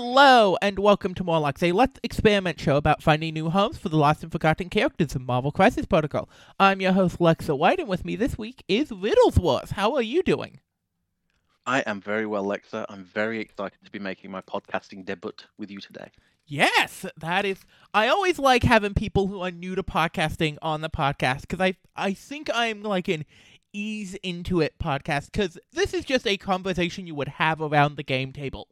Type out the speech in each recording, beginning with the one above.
Hello, and welcome to Morlocks, a Let's Experiment show about finding new homes for the lost and forgotten characters of Marvel Crisis Protocol. I'm your host, Lexa White, and with me this week is Riddlesworth. How are you doing? I am very well, Lexa. I'm very excited to be making my podcasting debut with you today. Yes, that is. I always like having people who are new to podcasting on the podcast because I I think I'm like an ease into it podcast because this is just a conversation you would have around the game table.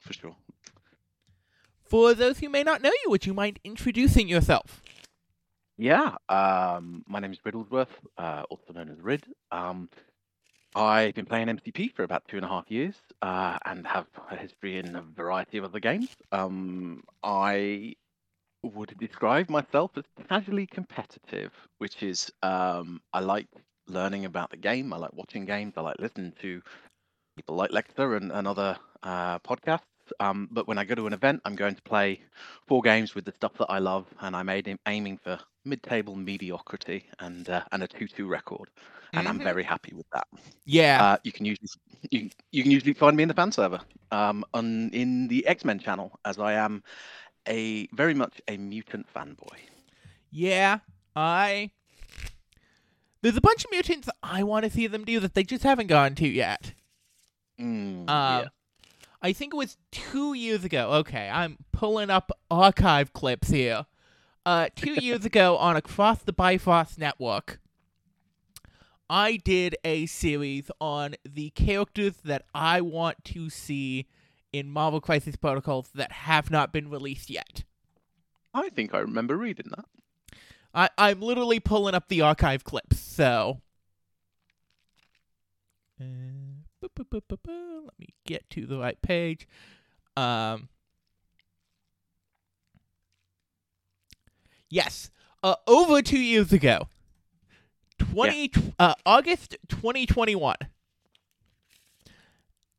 For sure. For those who may not know you, would you mind introducing yourself? Yeah, um, my name is Riddlesworth, uh, also known as Rid. Um, I've been playing MCP for about two and a half years uh, and have a history in a variety of other games. Um, I would describe myself as casually competitive, which is um, I like learning about the game. I like watching games. I like listening to people like Lecter and, and other uh, podcasts. Um, but when I go to an event, I'm going to play four games with the stuff that I love, and I'm aim- aiming for mid-table mediocrity and uh, and a two-two record, and I'm Mhm. very happy with that. Yeah. Uh, you can usually you, you can usually find me in the fan server, um, on in the X Men channel, as I am a very much a mutant fanboy. Yeah, I. There's a bunch of mutants I want to see them do that they just haven't gone to yet. Mm, Um, yeah. I think it was two years ago. Okay, I'm pulling up archive clips here. Uh, two years ago on Across the Bifrost Network, I did a series on the characters that I want to see in Marvel Crisis Protocols that have not been released yet. I think I remember reading that. I, I'm literally pulling up the archive clips, so. Uh, Let me get to the right page. Um. Yes, uh, over two years ago, twenty uh, August twenty twenty one.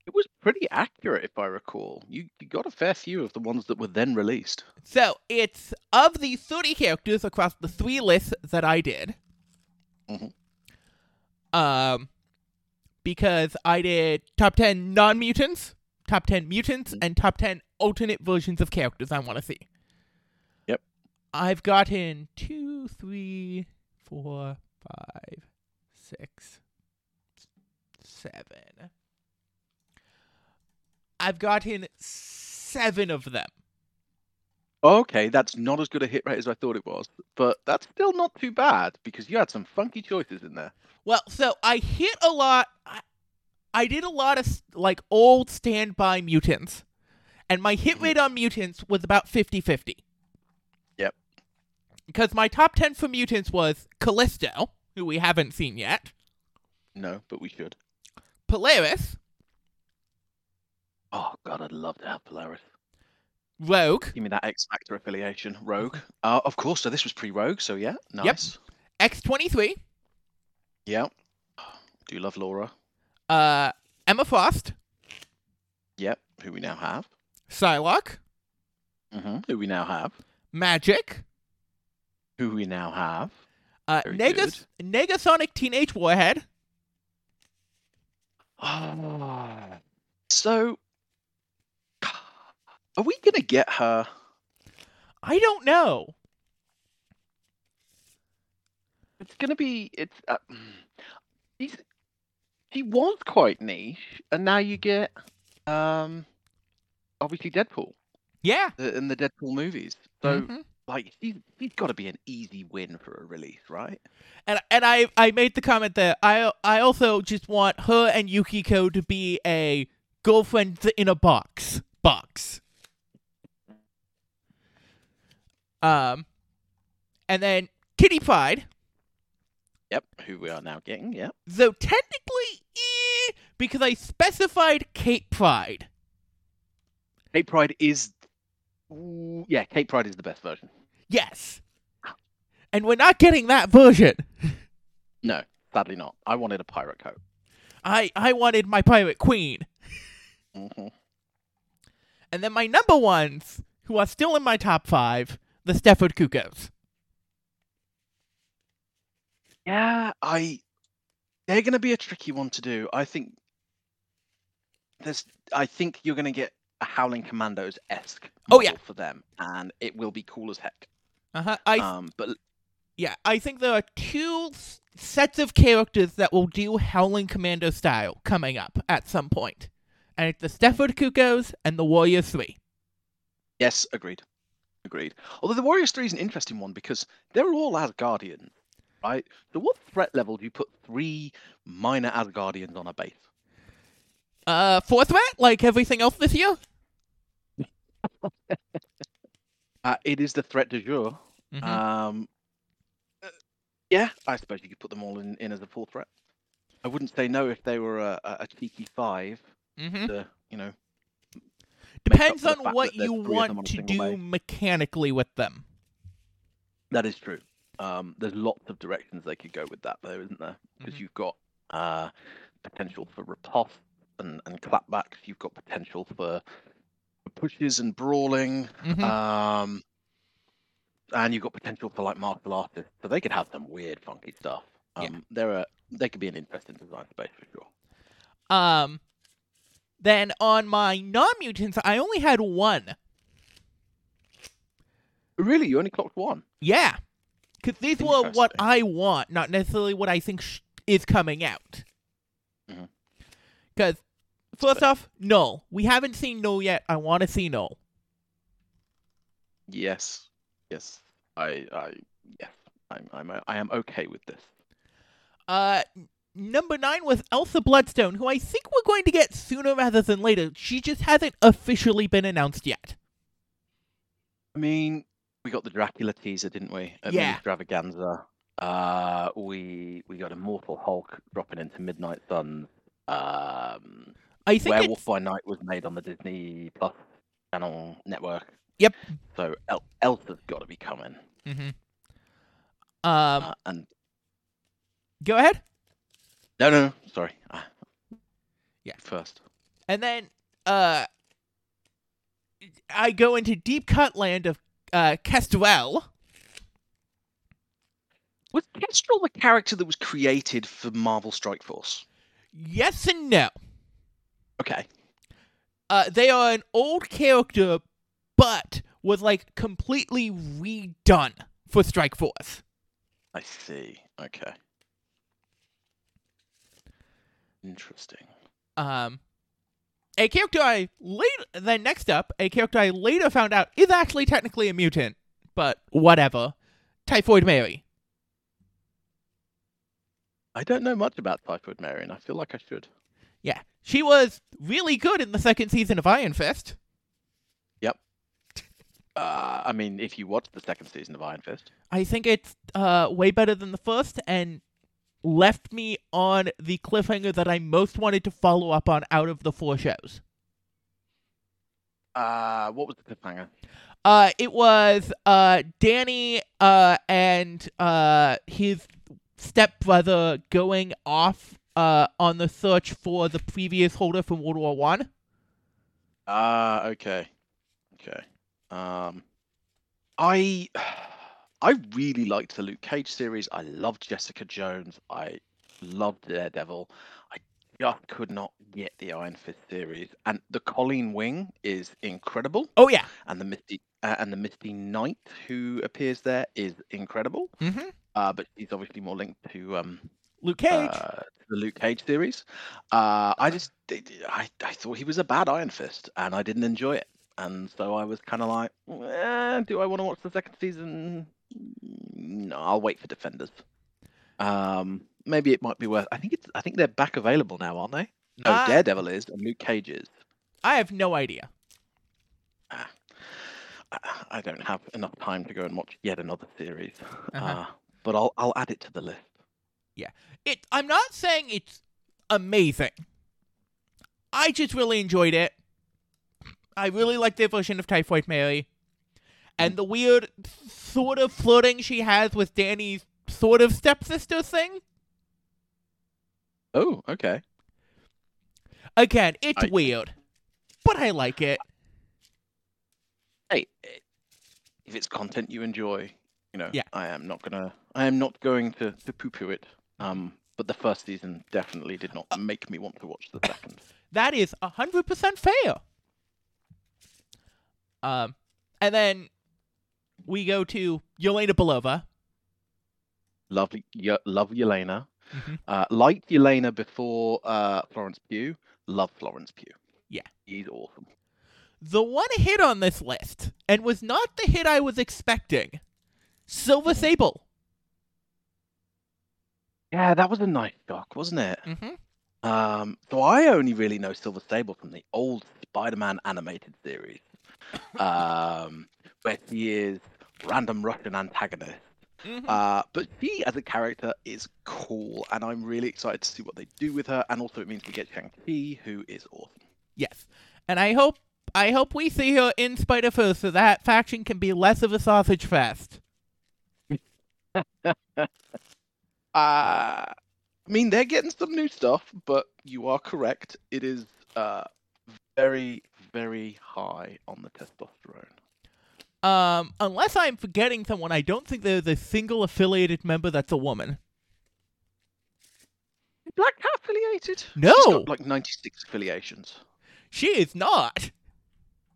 It was pretty accurate, if I recall. You, you got a fair few of the ones that were then released. So it's of the 30 characters across the three lists that I did. Mhm. Um, because I did top 10 non mutants, top 10 mutants, mm. and top 10 alternate versions of characters I want to see. Yep. I've gotten two, three, four, five, six, seven. I've gotten seven of them. Okay, that's not as good a hit rate as I thought it was, but that's still not too bad because you had some funky choices in there. Well, so I hit a lot. I, I did a lot of like old standby mutants, and my hit mm-hmm. rate on mutants was about 50 50. Yep. Because my top 10 for mutants was Callisto, who we haven't seen yet, No, but we should. Polaris, Oh god, I'd love to have Polaris. Rogue, Give me that X Factor affiliation. Rogue. Uh, of course, so this was pre-Rogue, so yeah, nice. X23, Yeah. Do you love Laura? uh, Emma Frost, Yep. Who we now have. Psylocke, hmm Who we now have. Magik, Who we now have. uh, Negas- Negasonic Teenage Warhead, Ah. So, are we gonna get her? I don't know. It's gonna be. It's. Uh, she's, she was quite niche, and now you get, um, obviously Deadpool Yeah. uh, in the Deadpool movies. So, Mhm. like, she's, she's got to be an easy win for a release, right? And and I I made the comment that I I also just want her and Yukio to be a girlfriend in a box box. Um, and then Kitty Pryde. Yep. Who we are now getting. Yep. Though technically, eh, because I specified Kate Pryde. Kate Pryde is. Ooh, yeah, Kate Pryde is the best version. Yes. And we're not getting that version. No, sadly not. I wanted a pirate coat. I I wanted my pirate queen. hmm And then my number ones, who are still in my top five, the Stepford Cuckoos. Yeah, I. They're going to be a tricky one to do. I think. There's. I think you're going to get a Howling Commandos esque. Oh, yeah. for them, and it will be cool as heck. Uh-huh. I Um, but yeah, I think there are two sets of characters that will do Howling Commando style coming up at some. And it's the Stepford Cuckoos and the Warrior 3. yes, agreed, agreed. Although the Warriors Three is an interesting one because they're all Asgardians, right? So what threat level do you put three minor Asgardians on a base? Uh, fourth threat, like everything else this year? Uh, it is the threat du jour. Mhm. Um, uh, yeah, I suppose you could put them all in, in as a full threat. I wouldn't say no if they were a, a, cheeky five Mhm. to, you know. Depends on what you three of them on want to do mechanically with them. That is true. Um, there's lots of directions they could go with that, though, isn't there? Because Mhm. you've got uh, potential for riposte and, and clapbacks. You've got potential for pushes and brawling. Mhm. Um, and you've got potential for like martial artists. So they could have some weird, funky stuff. Um, Yeah. They're a, they could be an interesting design space for sure. Um, then on my non-mutants, I only had one. Really, you only clocked one. Yeah, because these were what I want, not necessarily what I think sh- is coming out. Because first fair. off, Knull. We haven't seen Knull yet. I want to see Knull. Yes, yes, I, I, yes, I'm, I'm, I am okay with this. Uh, number nine was Elsa Bloodstone, who I think we're going to get sooner rather than later. She just hasn't officially been announced yet. I mean, we got the Dracula teaser, didn't we? At Yeah. Extravaganza. Uh, we we got Immortal Hulk dropping into Midnight Sun. Um, I think Werewolf it's by Night was made on the Disney Plus channel network. Yep. So El- Elsa's got to be coming. Mhm. um. Uh, and Go ahead. No, no, no, sorry. Ah. Yeah. First. And then uh I go into deep cut land of uh Kestrel. Was Kestrel the character that was created for Marvel Strike Force? Yes and no. Okay. Uh they are an old character but was like completely redone for Strike Force. I see. Okay. Interesting. Um a character I later then next up, a character I later found out is actually technically a mutant, but whatever. Typhoid Mary. I don't know much about Typhoid Mary, and I feel like I should. Yeah. She was really good in the second season of Iron Fist. Yep. Uh, I mean, if you watch the second season of Iron Fist, I think it's uh, way better than the first and left me on the cliffhanger that I most wanted to follow up on out of the four shows. uh, what was the cliffhanger? Uh, it was uh, Danny uh, and uh, his stepbrother going off uh, on the search for the previous holder from World War One. Ah, okay, okay. Um, I, I really liked the Luke Cage series. I loved Jessica Jones. I loved Daredevil. I just could not get the Iron Fist series, and the Colleen Wing is incredible. Oh yeah. and the Misty uh, and the Misty Knight who appears there is incredible. Mm-hmm. Uh, but she's obviously more linked to um Luke Cage. uh, the Luke Cage series. Uh, I just I I thought he was a bad Iron Fist, and I didn't enjoy it, and so I was kind of like, eh, do I want to watch the second season? No, I'll wait for Defenders. Um, maybe it might be worth. I think it's. I think they're back available now, aren't they? No, Uh, Daredevil is, and Luke Cage is. I have no idea. I, I don't have enough time to go and watch yet another series. Uh-huh. Uh, but I'll I'll add it to the list. Yeah, it. I'm not saying it's amazing. I just really enjoyed it. I really like their version of Typhoid Mary, and the weird sort of flirting she has with Danny's sort of stepsister thing. Oh, okay. Again, it's I- weird, but I like it. Hey, if it's content you enjoy, you know, Yeah. I am not gonna I am not going to to poo poo it. Um, but the first season definitely did not Uh, make me want to watch the second. That is hundred percent fair. Um, and then we go to Yelena Belova. Lovely, love Yelena. Mhm. Uh, liked Yelena before uh, Florence Pugh. Love Florence Pugh. Yeah. he's awesome. The one hit on this list, and was not the hit I was expecting. Silver Sable. Yeah, that was a nice doc, wasn't it? Mm-hmm. Um, so I only really know Silver Sable from the old Spider-Man animated series, um, where she is random Russian antagonist. Mm-hmm. Uh, but she, as a character, is cool, and I'm really excited to see what they do with her. And also, it means we get Shang-Chi, who is awesome. yes, and I hope I hope we see her in Spider Verse, so that faction can be less of a sausage fest. Uh, I mean, they're getting some new stuff, but you are correct. It is uh, very, very high on the testosterone. Um, unless I'm forgetting someone, I don't think there's a single affiliated member that's a woman. Black Cat affiliated? No! She's got like 96 affiliations. She is not.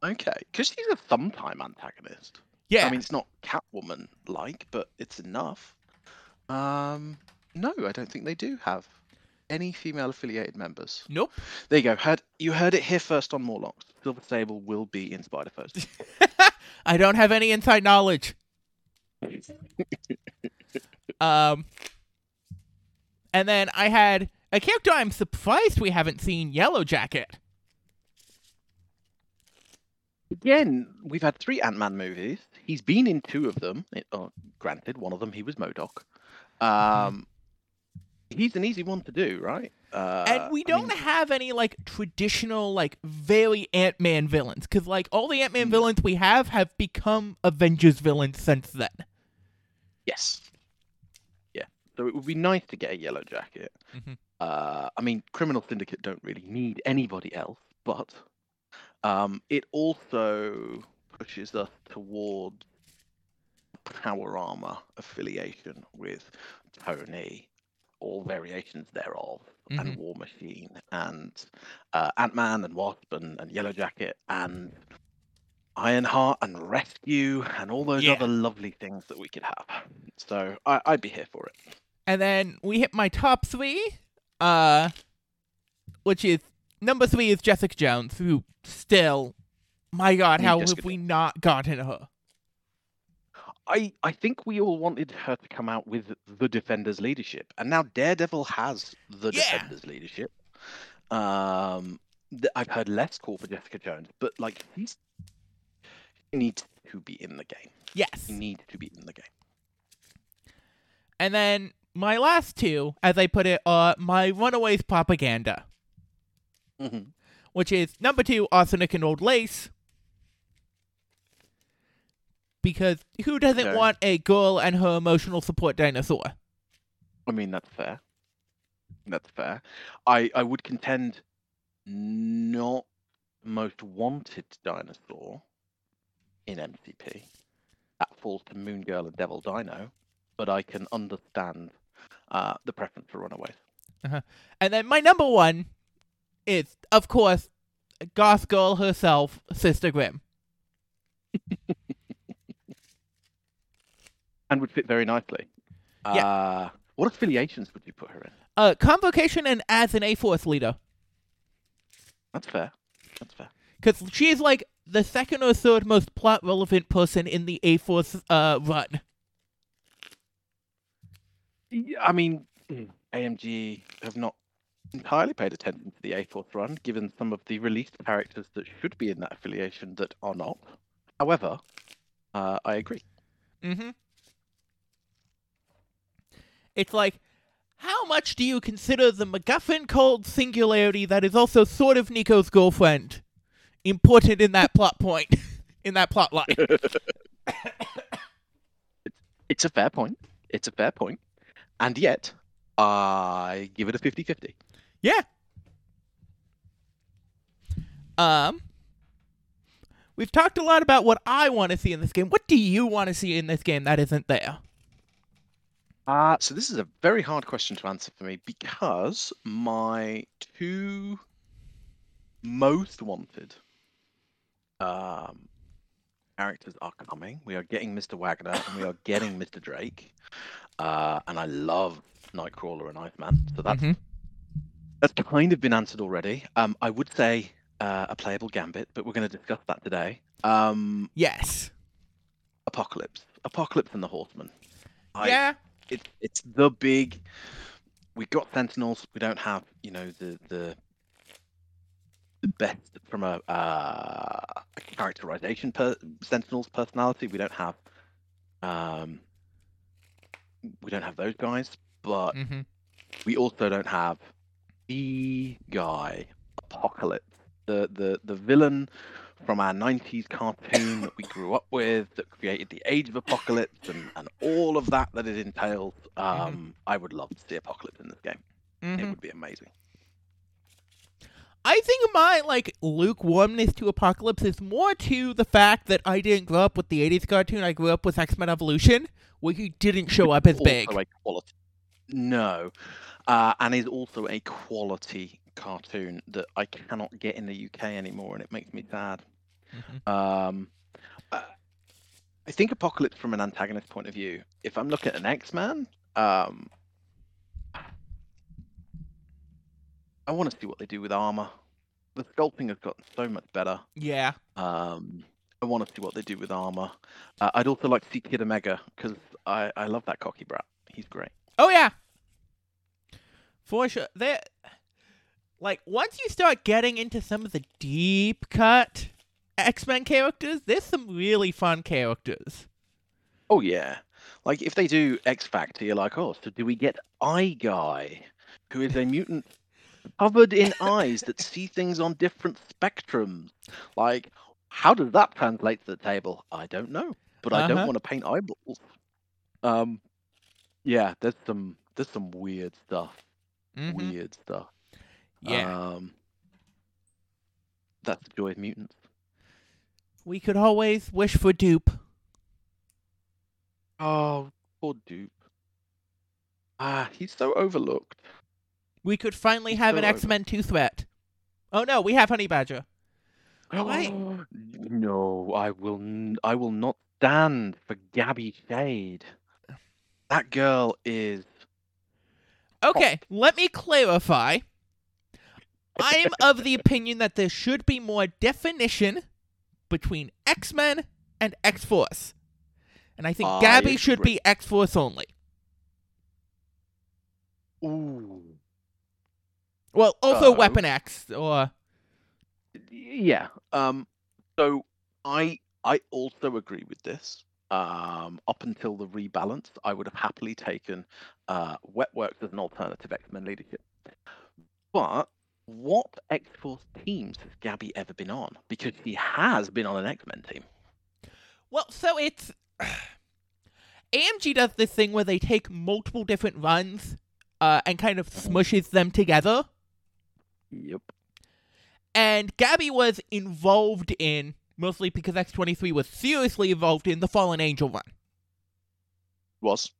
Okay, because she's a sometime antagonist. Yeah. I mean, it's not Catwoman like, but it's enough. Um, no, I don't think they do have any female affiliated members. nope. There you go. Heard you heard it here first on Morlocks. Silver Sable will be in Spider Verse. I don't have any inside knowledge. um, and then I had a character I'm surprised we haven't seen Yellow Jacket. Again, we've had three Ant Man movies. He's been in two of them. It, oh, granted, one of them he was MODOK. Um, he's an easy one to do, right? Uh, and we don't mean, have any like traditional like very Ant-Man villains cuz like all the Ant-Man villains we have have become Avengers villains since then. yes, yeah. So it would be nice to get a Yellow Jacket. Mhm. Uh, I mean, Criminal Syndicate don't really need anybody else, but um, it also pushes us toward Power Armor affiliation with Tony, all variations thereof, and Mhm. War Machine, and uh, Ant Man, and Wasp, and, and Yellow Jacket, and Ironheart, and Rescue, and all those Yeah. other lovely things that we could have. So I, I'd be here for it. And then we hit my top 3 uh which is number 3 is Jessica Jones who still my god how have we not gotten her? I, I think we all wanted her to come out with the Defenders leadership, and now Daredevil has the Yeah. Defenders leadership. Um, I've heard less call for Jessica Jones, but like he's he needs to be in the game. Yes. He needs to be in the game. And then my last two, as I put it, are my Runaways propaganda, Mhm. which is number two, Arsenic and Old Lace. Because who doesn't Okay. want a girl and her emotional support dinosaur? I mean that's fair. That's fair. I I would contend not most wanted dinosaur in MCP. That falls to Moon Girl and Devil Dino, but I can understand uh, the preference for Runaways. And then my number one is, of course, Goth Girl herself, Sister Grimm. And would fit very nicely. Yeah. Uh, what affiliations would you put her in? Uh, Convocation and as an A Force leader. That's fair. That's fair. Because she's like the second or third most plot relevant person in the A Force uh, run. I mean, AMG have not entirely paid attention to the A-Force run, given some of the released characters that should be in that affiliation that are not. However, uh, I agree. Mm-hmm. It's like, how much do you consider the MacGuffin called singularity that is also sort of Nico's girlfriend important in that plot point, in that plot line? It's a fair point. It's a fair point. And yet, I give it a 50-50. Yeah. Um, we've talked a lot about what I want to see in this game. What do you want to see in this game that isn't there? Uh, so this is a very hard question to answer for me because my two most wanted um, characters are coming. We are getting Mr. Wagner and we are getting Mr. Drake. Uh, and I love Nightcrawler and Iceman. So that's Mhm. that's kind of been answered already. Um, I would say uh, a playable Gambit, but we're going to discuss that today. Um, Yes. Apocalypse, Apocalypse and the Horseman. I, yeah. It's it's the big. We got Sentinels. We don't have you know the the the best from a, uh, characterization per Sentinels personality. We don't have um we don't have those guys, but hmm we also don't have the guy Apocalypse, the the the villain from our 90s cartoon that we grew up with that created the age of apocalypse and, and all of that that it entails um i would love to see apocalypse in this game. It hmm would be amazing. I think my like lukewarmness to Apocalypse is more to the fact that I didn't grow up with the '80s cartoon. I grew up with X Men Evolution, where he didn't show up as big. no uh, and is also a quality cartoon that i cannot get in the uk anymore and it makes me sad Mhm. Um, I think Apocalypse from an antagonist point of view. If I'm looking at an X-Man, um, I want to see what they do with armor. The sculpting has gotten so much better. Yeah. Um, I want to see what they do with armor. Uh, I'd also like to see Kid Omega because I, I love that cocky brat. He's great. Oh yeah. For sure. There like once you start getting into some of the deep cut X-Men characters, there's some really fun characters. Oh yeah, like if they do X Factor, you're like, oh, so do we get Eye Guy, who is a mutant covered in eyes that see things on different spectrums? Like, how does that translate to the table? I don't know, but I don't Uh-huh. want to paint eyeballs. Um, yeah, there's some there's some weird stuff. Mhm. Weird stuff. Yeah. Um, that's the joy of mutants. We could always wish for Doop. Oh, poor Doop. Ah, he's so overlooked. We could finally He's have an so over- X-Men 2 threat. Oh no, we have Honey Badger. Why- no, I will. N- I will not stand for Gabby Shade. That girl is. Okay, let me clarify. I am of the opinion that there should be more definition between X Men and X Force. And I think Gabby should agree. be X Force only. Ooh. Well, also Uh, Weapon X, or. Yeah. Um. So I I also agree with this. Um. Up until the rebalance, I would have happily taken uh Wetworks as an alternative X Men leadership. But what X Force teams has Gabby ever been on? Because she has been on an X Men team. Well, so it's. AMG does this thing where they take multiple different runs uh, and kind of smushes them together. Yep. And Gabby was involved in, mostly because X23 was seriously involved in the Fallen Angel run. Was.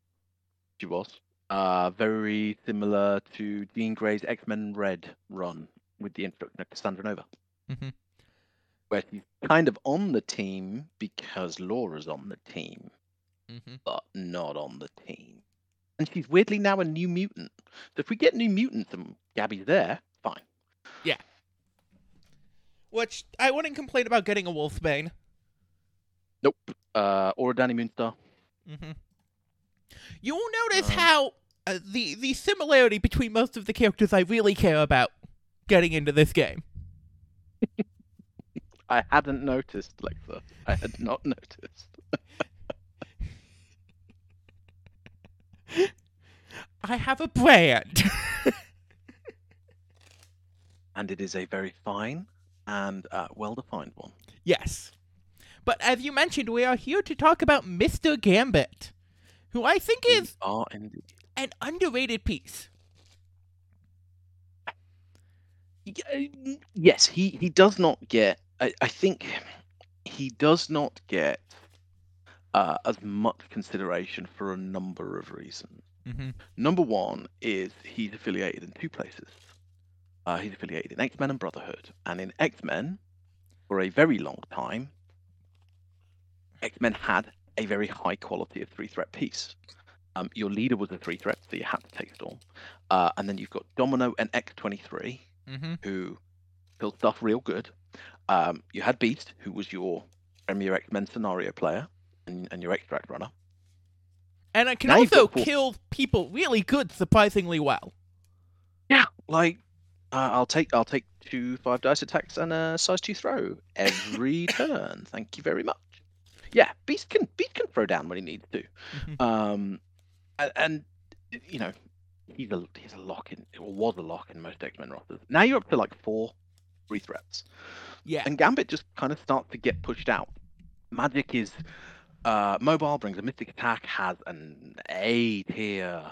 She was. Uh, very similar to Jean Grey's X Men Red run with the introduction of Cassandra Nova. Mhm. Where she's kind of on the team because Laura's on the team, Mm-hmm. but not on the team. And she's weirdly now a new mutant. So if we get new mutants and Gabby's there, fine. Yeah. Which I wouldn't complain about getting a Wolfsbane. Nope. Uh, or a Dani Moonstar. Mm-hmm. You will notice Um, how uh, the the similarity between most of the characters I really care about getting into this game. I hadn't noticed, Lexa. I had not noticed. I have a brand. And it is a very fine and uh, well defined one. yes. But as you mentioned, we are here to talk about Mr. Gambit, who I think We is are indeed. An underrated piece. Yes, he, he does not get. I, I think he does not get uh, as much consideration for a number of reasons. Mm-hmm. Number one is he's affiliated in two places. Uh, he's affiliated in X Men and Brotherhood, and in X Men, for a very long time, X Men had a very high quality of three threat piece. Um, your leader was a three threat, so you had to take Storm. Uh, and then you've got Domino and X23, Mm-hmm. who built stuff real good. Um, you had Beast, who was your premier X Men scenario player and, and your extract runner. And I can Now also kill people really good, surprisingly well. Yeah, like uh, I'll take I'll take two five dice attacks and a size two throw every turn. Thank you very much. Yeah, Beast can Beast can throw down when he needs to. Mhm. Um, and, and you know he's a he's a lock in or was a lock in most X Men rosters. Now you're up to like four free threats. Yeah. and Gambit just kind of starts to get pushed out. Magik is uh, mobile, brings a mystic attack, has an A tier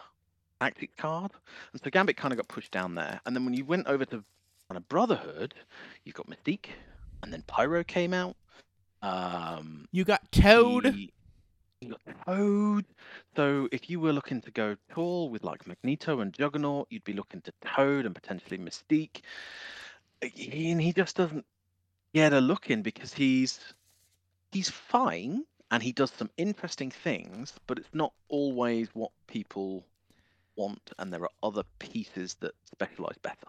tactics card, and so Gambit kind of got pushed down there. And then when you went over to kind of Brotherhood, you've got Mystique, and then Pyro came out. Um, You got Toad. the- Toad. So if you were looking to go tall with like Magneto and Juggernaut, you'd be looking to Toad and potentially Mystique. And he just doesn't get a look in because he's he's fine and he does some interesting things, but it's not always what people want, and there are other pieces that specialize better.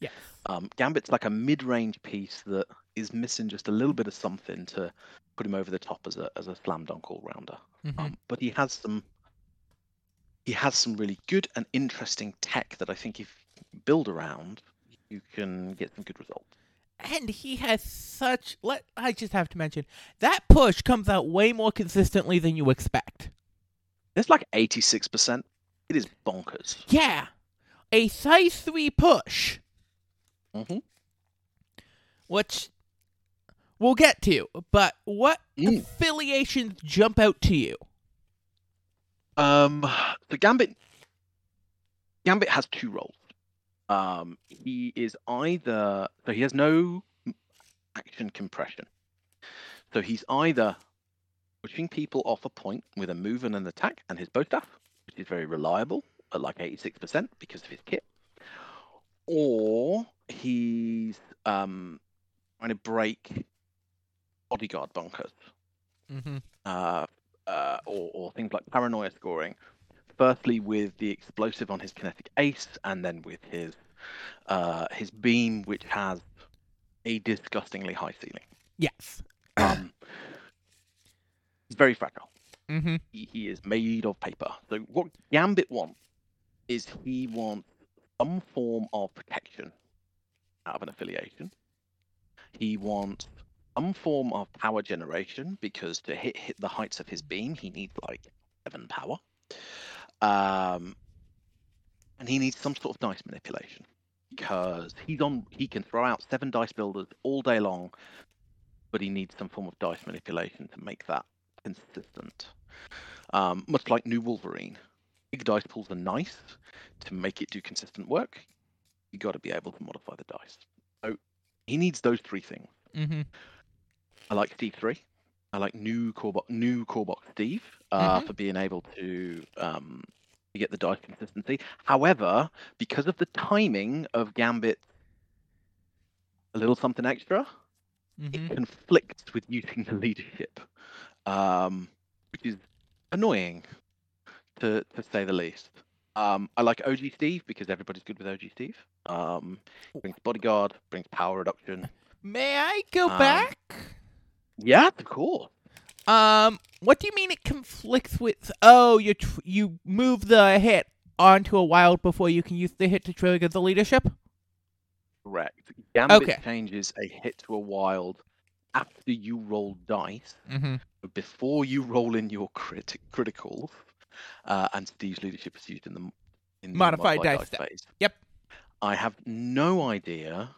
Yes. Um, Gambit's like a mid-range piece that is missing just a little bit of something to put him over the top as a as a slam dunk all rounder. Mhm. Um, but he has some he has some really good and interesting tech that I think if you build around, you can get some good results. And he has such. Let I just have to mention that push comes out way more consistently than you expect. It's like 86%. It is bonkers. Yeah, a size three push, Mhm. which we'll get to. But what Mm. affiliations jump out to you? Um, the Gambit Gambit has two roles. Um, he is either so he has no action compression. So he's either pushing people off a point with a move and an attack and his bow staff, which is very reliable at like 86% because of his kit, or he's um trying to break bodyguard bunkers Mm-hmm. uh, uh, or, or things like paranoia scoring. Firstly, with the explosive on his kinetic ace, and then with his uh, his beam, which has a disgustingly high ceiling. Yes. Um, he's very fragile. Mm-hmm. He, he is made of paper. So what Gambit wants is he wants some form of protection out of an affiliation. He wants some form of power generation because to hit, hit the heights of his beam, he needs like seven power. Um, and he needs some sort of dice manipulation because he's on. He can throw out seven dice builders all day long, but he needs some form of dice manipulation to make that consistent. Um, much like New Wolverine, big dice pools are nice to make it do consistent work. You got to be able to modify the dice. So he needs those three things. Mm-hmm. I like Steve three. I like new core bo- new core box Steve uh, Mhm. for being able to um, get the dice consistency. However, because of the timing of Gambit, a little something extra, Mm-hmm. it conflicts with using the leadership, um, which is annoying, to to say the least. Um, I like OG Steve because everybody's good with OG Steve. Um, brings bodyguard, brings power reduction. May I go Um, back? Yeah, course. Um, what do you mean it conflicts with? Oh, you tr- you move the hit onto a wild before you can use the hit to trigger the leadership. Correct. Gambit Okay. changes a hit to a wild after you roll dice, Mm-hmm. but before you roll in your crit- criticals, uh, and Steve's leadership is used in the in the Modified dice phase. Yep. I have no idea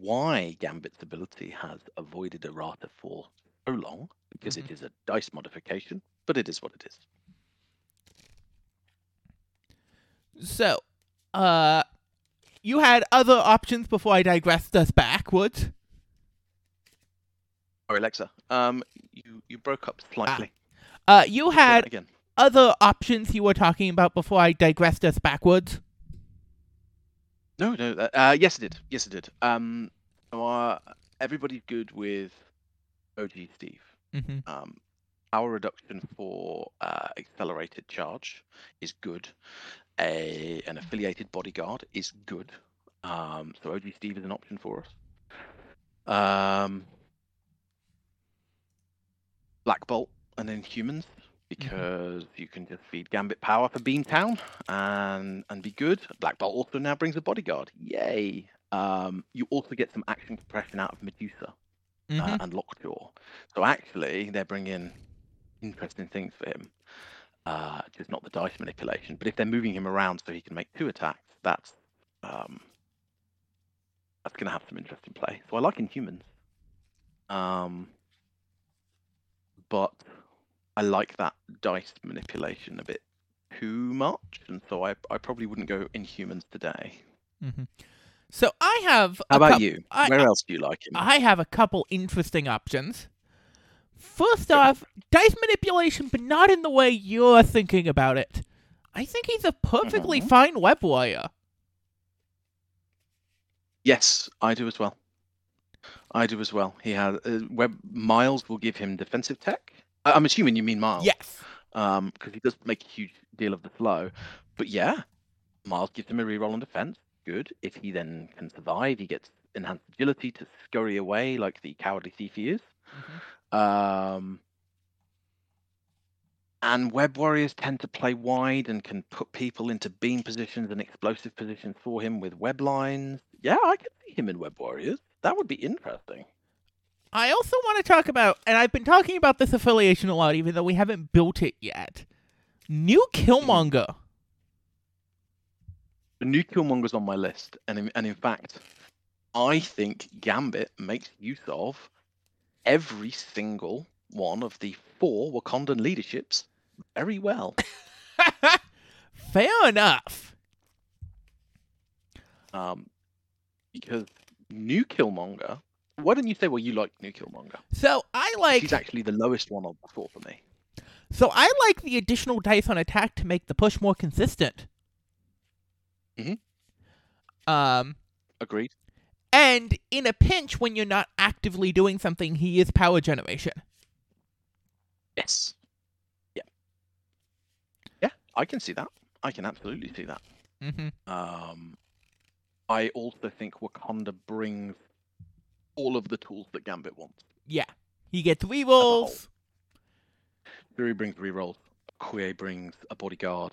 why Gambit's ability has avoided errata for so long, because Mm-hmm. it is a dice modification, but it is what it is. So, uh, you had other options before I digressed us backwards. Sorry, Alexa. Um, you you broke up slightly. Uh, you had again. Other options you were talking about before I digressed us backwards. No, no. Uh, uh, yes, it did. Yes, it did. Um, so, uh, everybody's good with OG Steve. Mm-hmm. Um, power reduction for uh, accelerated charge is good. A an affiliated bodyguard is good. Um, so OG Steve is an option for us. Um, Black Bolt and Inhumans because you can just feed Gambit power for Beantown and and be good. Black Bolt also now brings a bodyguard. Yay! Um, you also get some action compression out of Medusa Mhm. uh, and Lockjaw. So actually, they're bringing interesting things for him. Uh, just not the dice manipulation, but if they're moving him around so he can make two attacks, that's um, that's going to have some interesting play. So I like Inhumans, um, but I like that dice manipulation a bit too much, and so I I probably wouldn't go Inhumans today. Mhm. So I have. How a about you? I- Where else do you like him? I have a couple interesting options. First off, dice manipulation, but not in the way you're thinking about it. I think he's a perfectly Mhm. fine web warrior. Yes, I do as well. I do as well. He has uh, web Miles will give him defensive tech. I'm assuming you mean Miles. Yes. Um, because he does make a huge deal of the flow. But yeah, Miles gives him a reroll on defense. Good. If he then can survive, he gets enhanced agility to scurry away like the cowardly thief he is. Um, and web warriors tend to play wide and can put people into beam positions and explosive positions for him with web lines. Yeah, I could see him in web warriors. That would be interesting. I also want to talk about, and I've been talking about this affiliation a lot, even though we haven't built it yet. New Killmonger. The new Killmonger's on my list, and in, and in fact, I think Gambit makes use of every single one of the four Wakandan leaderships very well. Fair enough. Um, because new Killmonger. Why don't you say well you like new Killmonger? So I like. He's actually the lowest one of the four for me. So I like the additional dice on attack to make the push more consistent. Mhm. Um, Agreed. and in a pinch, when you're not actively doing something, he is power generation. Yes. Yeah. Yeah, I can see that. I can absolutely see that. Mm-hmm. Um, I also think Wakanda brings all of the tools that Gambit wants. Yeah, he gets rerolls. Fury brings rerolls. Okoye brings a bodyguard.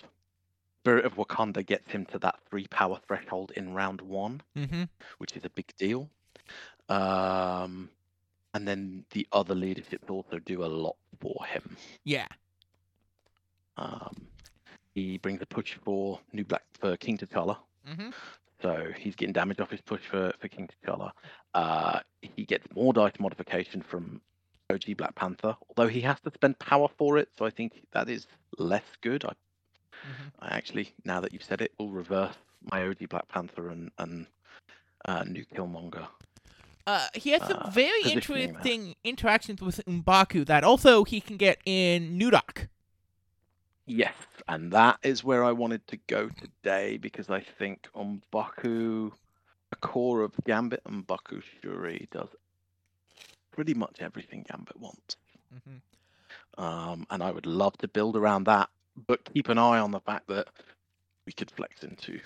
Spirit of Wakanda gets him to that three power threshold in round one, Mm-hmm. which is a big deal. Um, and then the other leaderships also do a lot for him. Yeah. Um, he brings a push for new black for King T'Challa, Mm-hmm. So he's getting damage off his push for, for King T'Challa. Uh, he gets more dice modification from OG Black Panther, although he has to spend power for it, so I think that is less good. I, Mhm. I actually, now that you've said it, will reverse my OG Black Panther and and uh, new Killmonger. Uh, he has some Uh, very interesting interactions with M'Baku that also he can get in Nudok. Yes, and that is where I wanted to go today because I think on Baku, a core of Gambit and Baku Shuri does pretty much everything Gambit wants. Mm-hmm. Um, and I would love to build around that, but keep an eye on the fact that we could flex into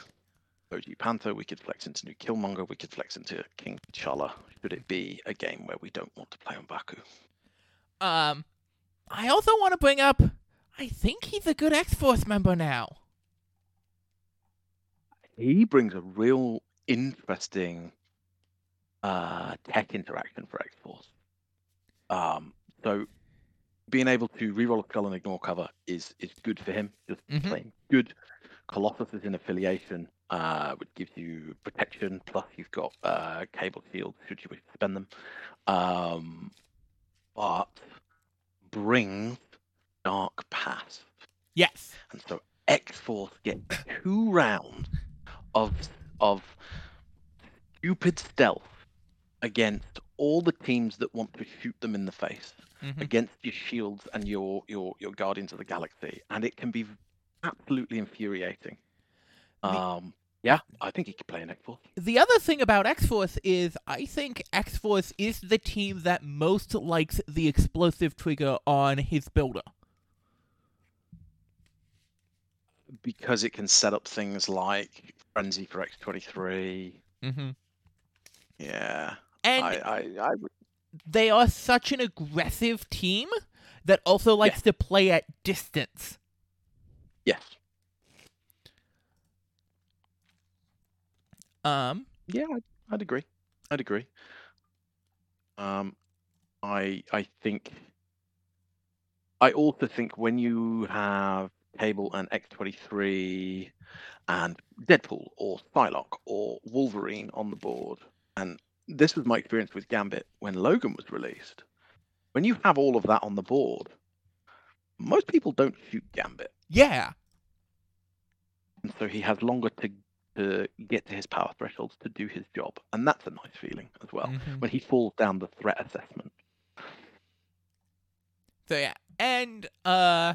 OG Panther, we could flex into New Killmonger, we could flex into King T'Challa. Should it be a game where we don't want to play M'Baku? Um, I also want to bring up. I think he's a good X Force member now. he brings a real interesting uh, tech interaction for X Force. Um, so being able to reroll a skull and ignore cover is is good for him. Just Mhm. plain good. Colossus is in affiliation, uh, which gives you protection. Plus, you've got uh, cable shields should you wish to spend them. Um, but brings dark path. Yes. And so X Force get two rounds of of stupid stealth against all the teams that want to shoot them in the face, Mhm. against your shields and your your your Guardians of the Galaxy, and it can be absolutely infuriating. Um, Yeah, I think he could play an X Force. The other thing about X Force is I think X Force is the team that most likes the explosive trigger on his builder. Because it can set up things like frenzy for X23. Mm-hmm. Yeah, And I, I, I they are such an aggressive team that also likes to play at distance. yes, Um, yeah, I'd, I'd agree. I'd agree. Um, I, I think. I also think when you have Cable and X23 and Deadpool or Psylocke or Wolverine on the board, and this was my experience with Gambit when Logan was released. When you have all of that on the board, most people don't shoot Gambit, yeah, and so he has longer to to get to his power thresholds to do his job, and that's a nice feeling as well. Mhm. When he falls down the threat assessment. So yeah, and uh,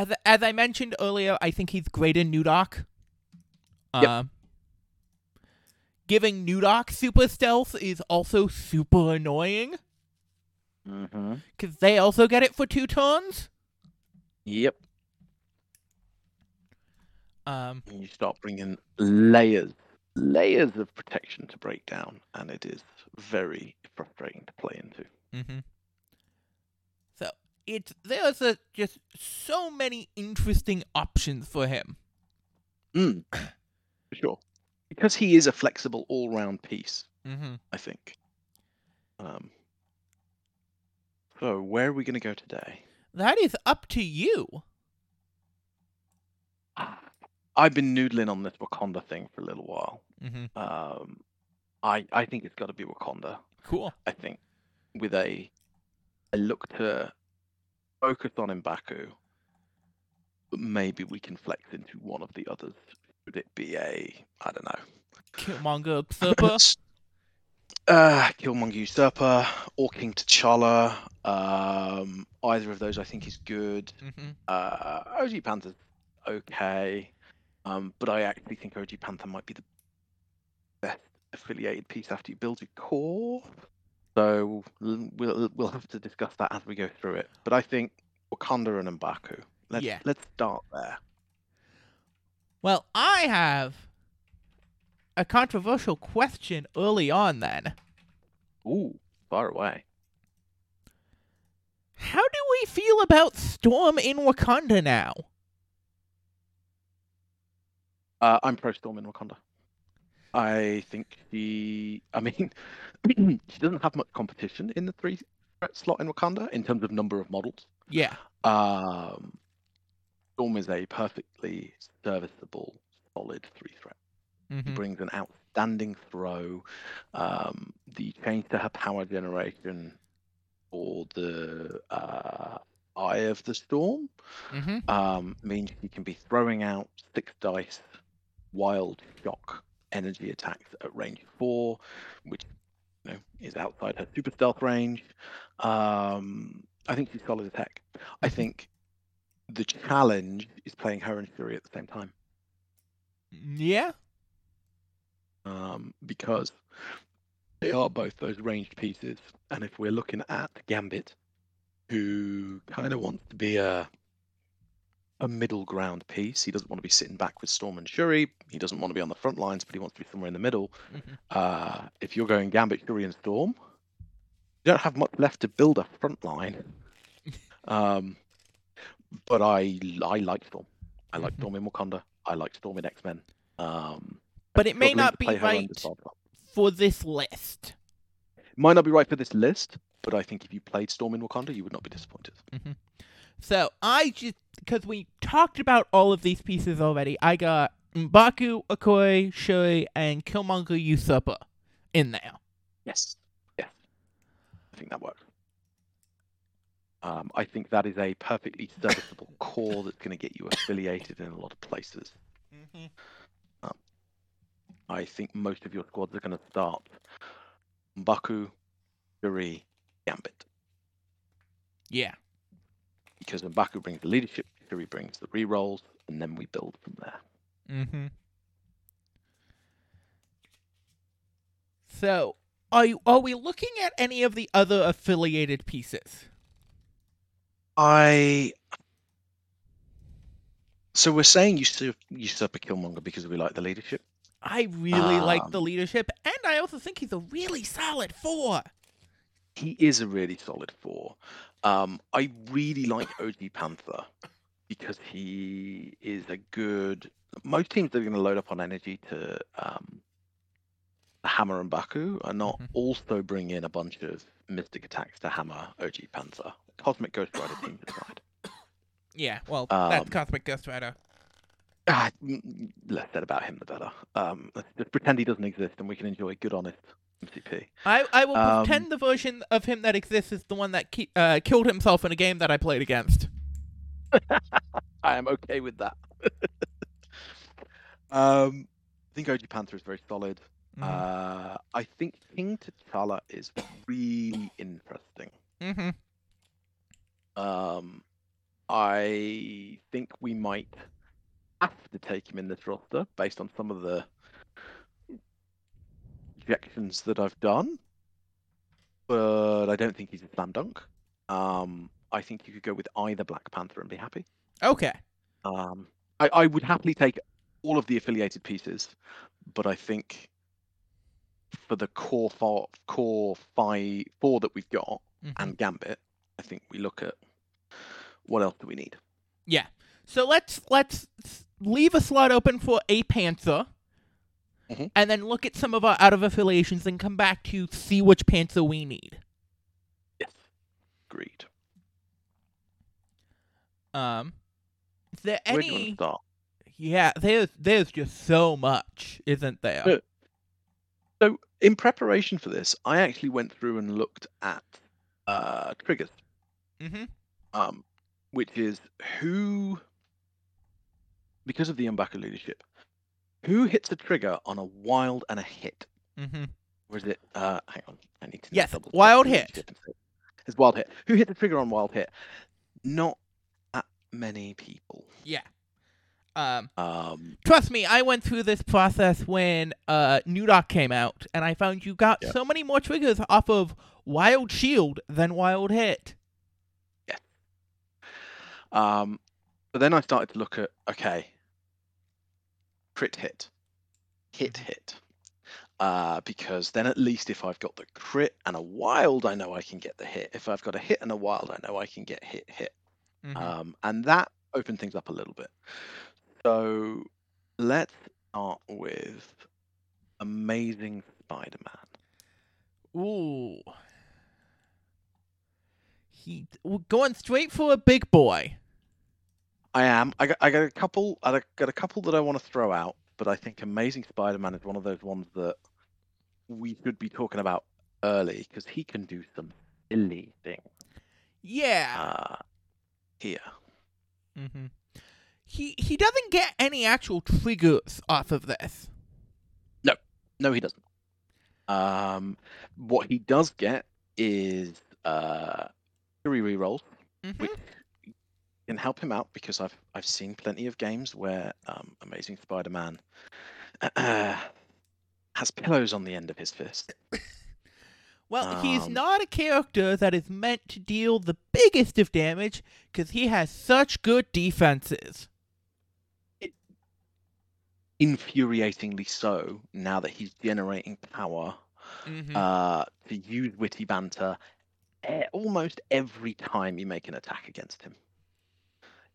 as as I mentioned earlier, I think he's great in MODOK. Yep. Um, giving MODOK super stealth is also super annoying Mm-hmm. because they also get it for two turns. Yep. Um, And you start bringing layers, layers of protection to break down, and it is very frustrating to play into. Mm-hmm. It's there's a, just so many interesting options for him. Mm, for sure. Because he is a flexible all-round piece, Mm-hmm. I think. Um, so where are we going to go today? That is up to you. I've been noodling on this Wakanda thing for a little while. Mm-hmm. Um, I I think it's got to be Wakanda. Cool. I think with a a look to focus on M'Baku, but maybe we can flex into one of the others. Should it be a I don't know. Killmonger Usurper. Uh, Killmonger Usurper or King T'Challa. Um, either of those I think is good. mm-hmm. Uh, OG Panther's okay, um, but I actually think OG Panther might be the best affiliated piece after you build your core. So we'll we'll have to discuss that as we go through it. But I think Wakanda and M'Baku. Let's Yeah. let's start there. Well, I have a controversial question early on then. Ooh, far away. How do we feel about Storm in Wakanda now? Uh, I'm pro Storm in Wakanda. I think she. I mean, she doesn't have much competition in the three threat slot in Wakanda in terms of number of models. Yeah. Um, Storm is a perfectly serviceable, solid three threat. Mm-hmm. brings an outstanding throw. Um, the change to her power generation or the uh, Eye of the Storm Mm-hmm. um, means she can be throwing out six dice wild shock energy attacks at range four, which you know is outside her super stealth range. Um, I think she's solid attack. I think the challenge is playing her and Fury at the same time Yeah. um, because they are both those ranged pieces. And if we're looking at Gambit, who kind of wants to be a a middle ground piece, he doesn't want to be sitting back with Storm and Shuri. He doesn't want to be on the front lines, but he wants to be somewhere in the middle. Mhm. Uh, if you're going Gambit, Shuri, and Storm, you don't have much left to build a front line. um, but I I like Storm. I like Mhm. Storm in Wakanda. I like Storm in X Men. Um, But it may not be right for this list. Might not be right for this list, but I think if you played Storm in Wakanda, you would not be disappointed. So I just because we talked about all of these pieces already, I got M'Baku, Okoye, Shuri, and Killmonger Usurper in there. Yes. Yes. I think that works. Um, I think that is a perfectly serviceable core that's going to get you affiliated in a lot of places. I think most of your squads are going to start M'Baku, Shuri, Gambit. Yeah. Because M'Baku brings the leadership, Shuri brings the rerolls, and then we build from there. Mm-hmm. So, are you, are we looking at any of the other affiliated pieces? I. So we're saying usurp, a Killmonger because we like the leadership. I really like Um, the leadership, and I also think he's a really solid four. He is a really solid four. Um, I really like OG Panther because he is a good. Most teams that are going to load up on energy to um, Hammer M'Baku are not Mhm. also bring in a bunch of mystic attacks to hammer OG Panther. Cosmic Ghost Rider team aside. Yeah, well, that's Um, Cosmic Ghost Rider. Ah, mm, less said about him, the better. Um, let's just pretend he doesn't exist, and we can enjoy good, honest MCP. I, I will um, pretend the version of him that exists is the one that ki- uh, killed himself in a game that I played against. I am okay with that. um, I think OG Panther is very solid. Mhm. Uh, I think King T'Challa is really interesting. Mhm. Um, I think we might have to take him in this roster based on some of the projections that I've done, but I don't think he's a slam dunk. Um, I think you could go with either Black Panther and be happy. Okay. Um, I, I would happily take all of the affiliated pieces, but I think for the core four, core five, four that we've got Mhm. and Gambit, I think we look at what else do we need. Yeah. So let's let's leave a slot open for a Panther, Mhm. and then look at some of our out of affiliations and come back to see which Panther we need. Yes, agreed. Um, is there Where do you want any? Yeah, there's there's just so much, isn't there? Yeah. So, in preparation for this, I actually went through and looked at uh, triggers, Mm-hmm. um, which is who, because of the M'Baku leadership, who hits a trigger on a wild and a hit. Mm-hmm. Or is it? Uh, hang on, I need to. Yes, double wild hit. It's wild hit. Who hit the trigger on wild hit? Not that many people. Yeah. Um, Um, trust me, I went through this process when uh MODOK came out, and I found you got Yep. so many more triggers off of Wild Shield than Wild Hit. Yeah. Um, but then I started to look at okay, crit hit, hit hit, uh, because then at least if I've got the crit and a wild, I know I can get the hit. If I've got a hit and a wild, I know I can get hit hit. Mhm. Um, and that opened things up a little bit. So let's start with Amazing Spider-Man. Ooh. He we're going straight for a big boy. I am. I got, I got a couple. I got a couple that I want to throw out, but I think Amazing Spider-Man is one of those ones that we should be talking about early because he can do some silly things. Yeah. Uh, here, mm-hmm. He he doesn't get any actual triggers off of this. no, no, he doesn't. Um, what he does get is uh, three rerolls, Mm-hmm. which can help him out because I've I've seen plenty of games where um, Amazing Spider-Man has pillows on the end of his fist. Well, he's Um, not a character that is meant to deal the biggest of damage because he has such good defenses. infuriatingly so now that he's generating power Mm-hmm. uh, to use witty banter e- almost every time you make an attack against him.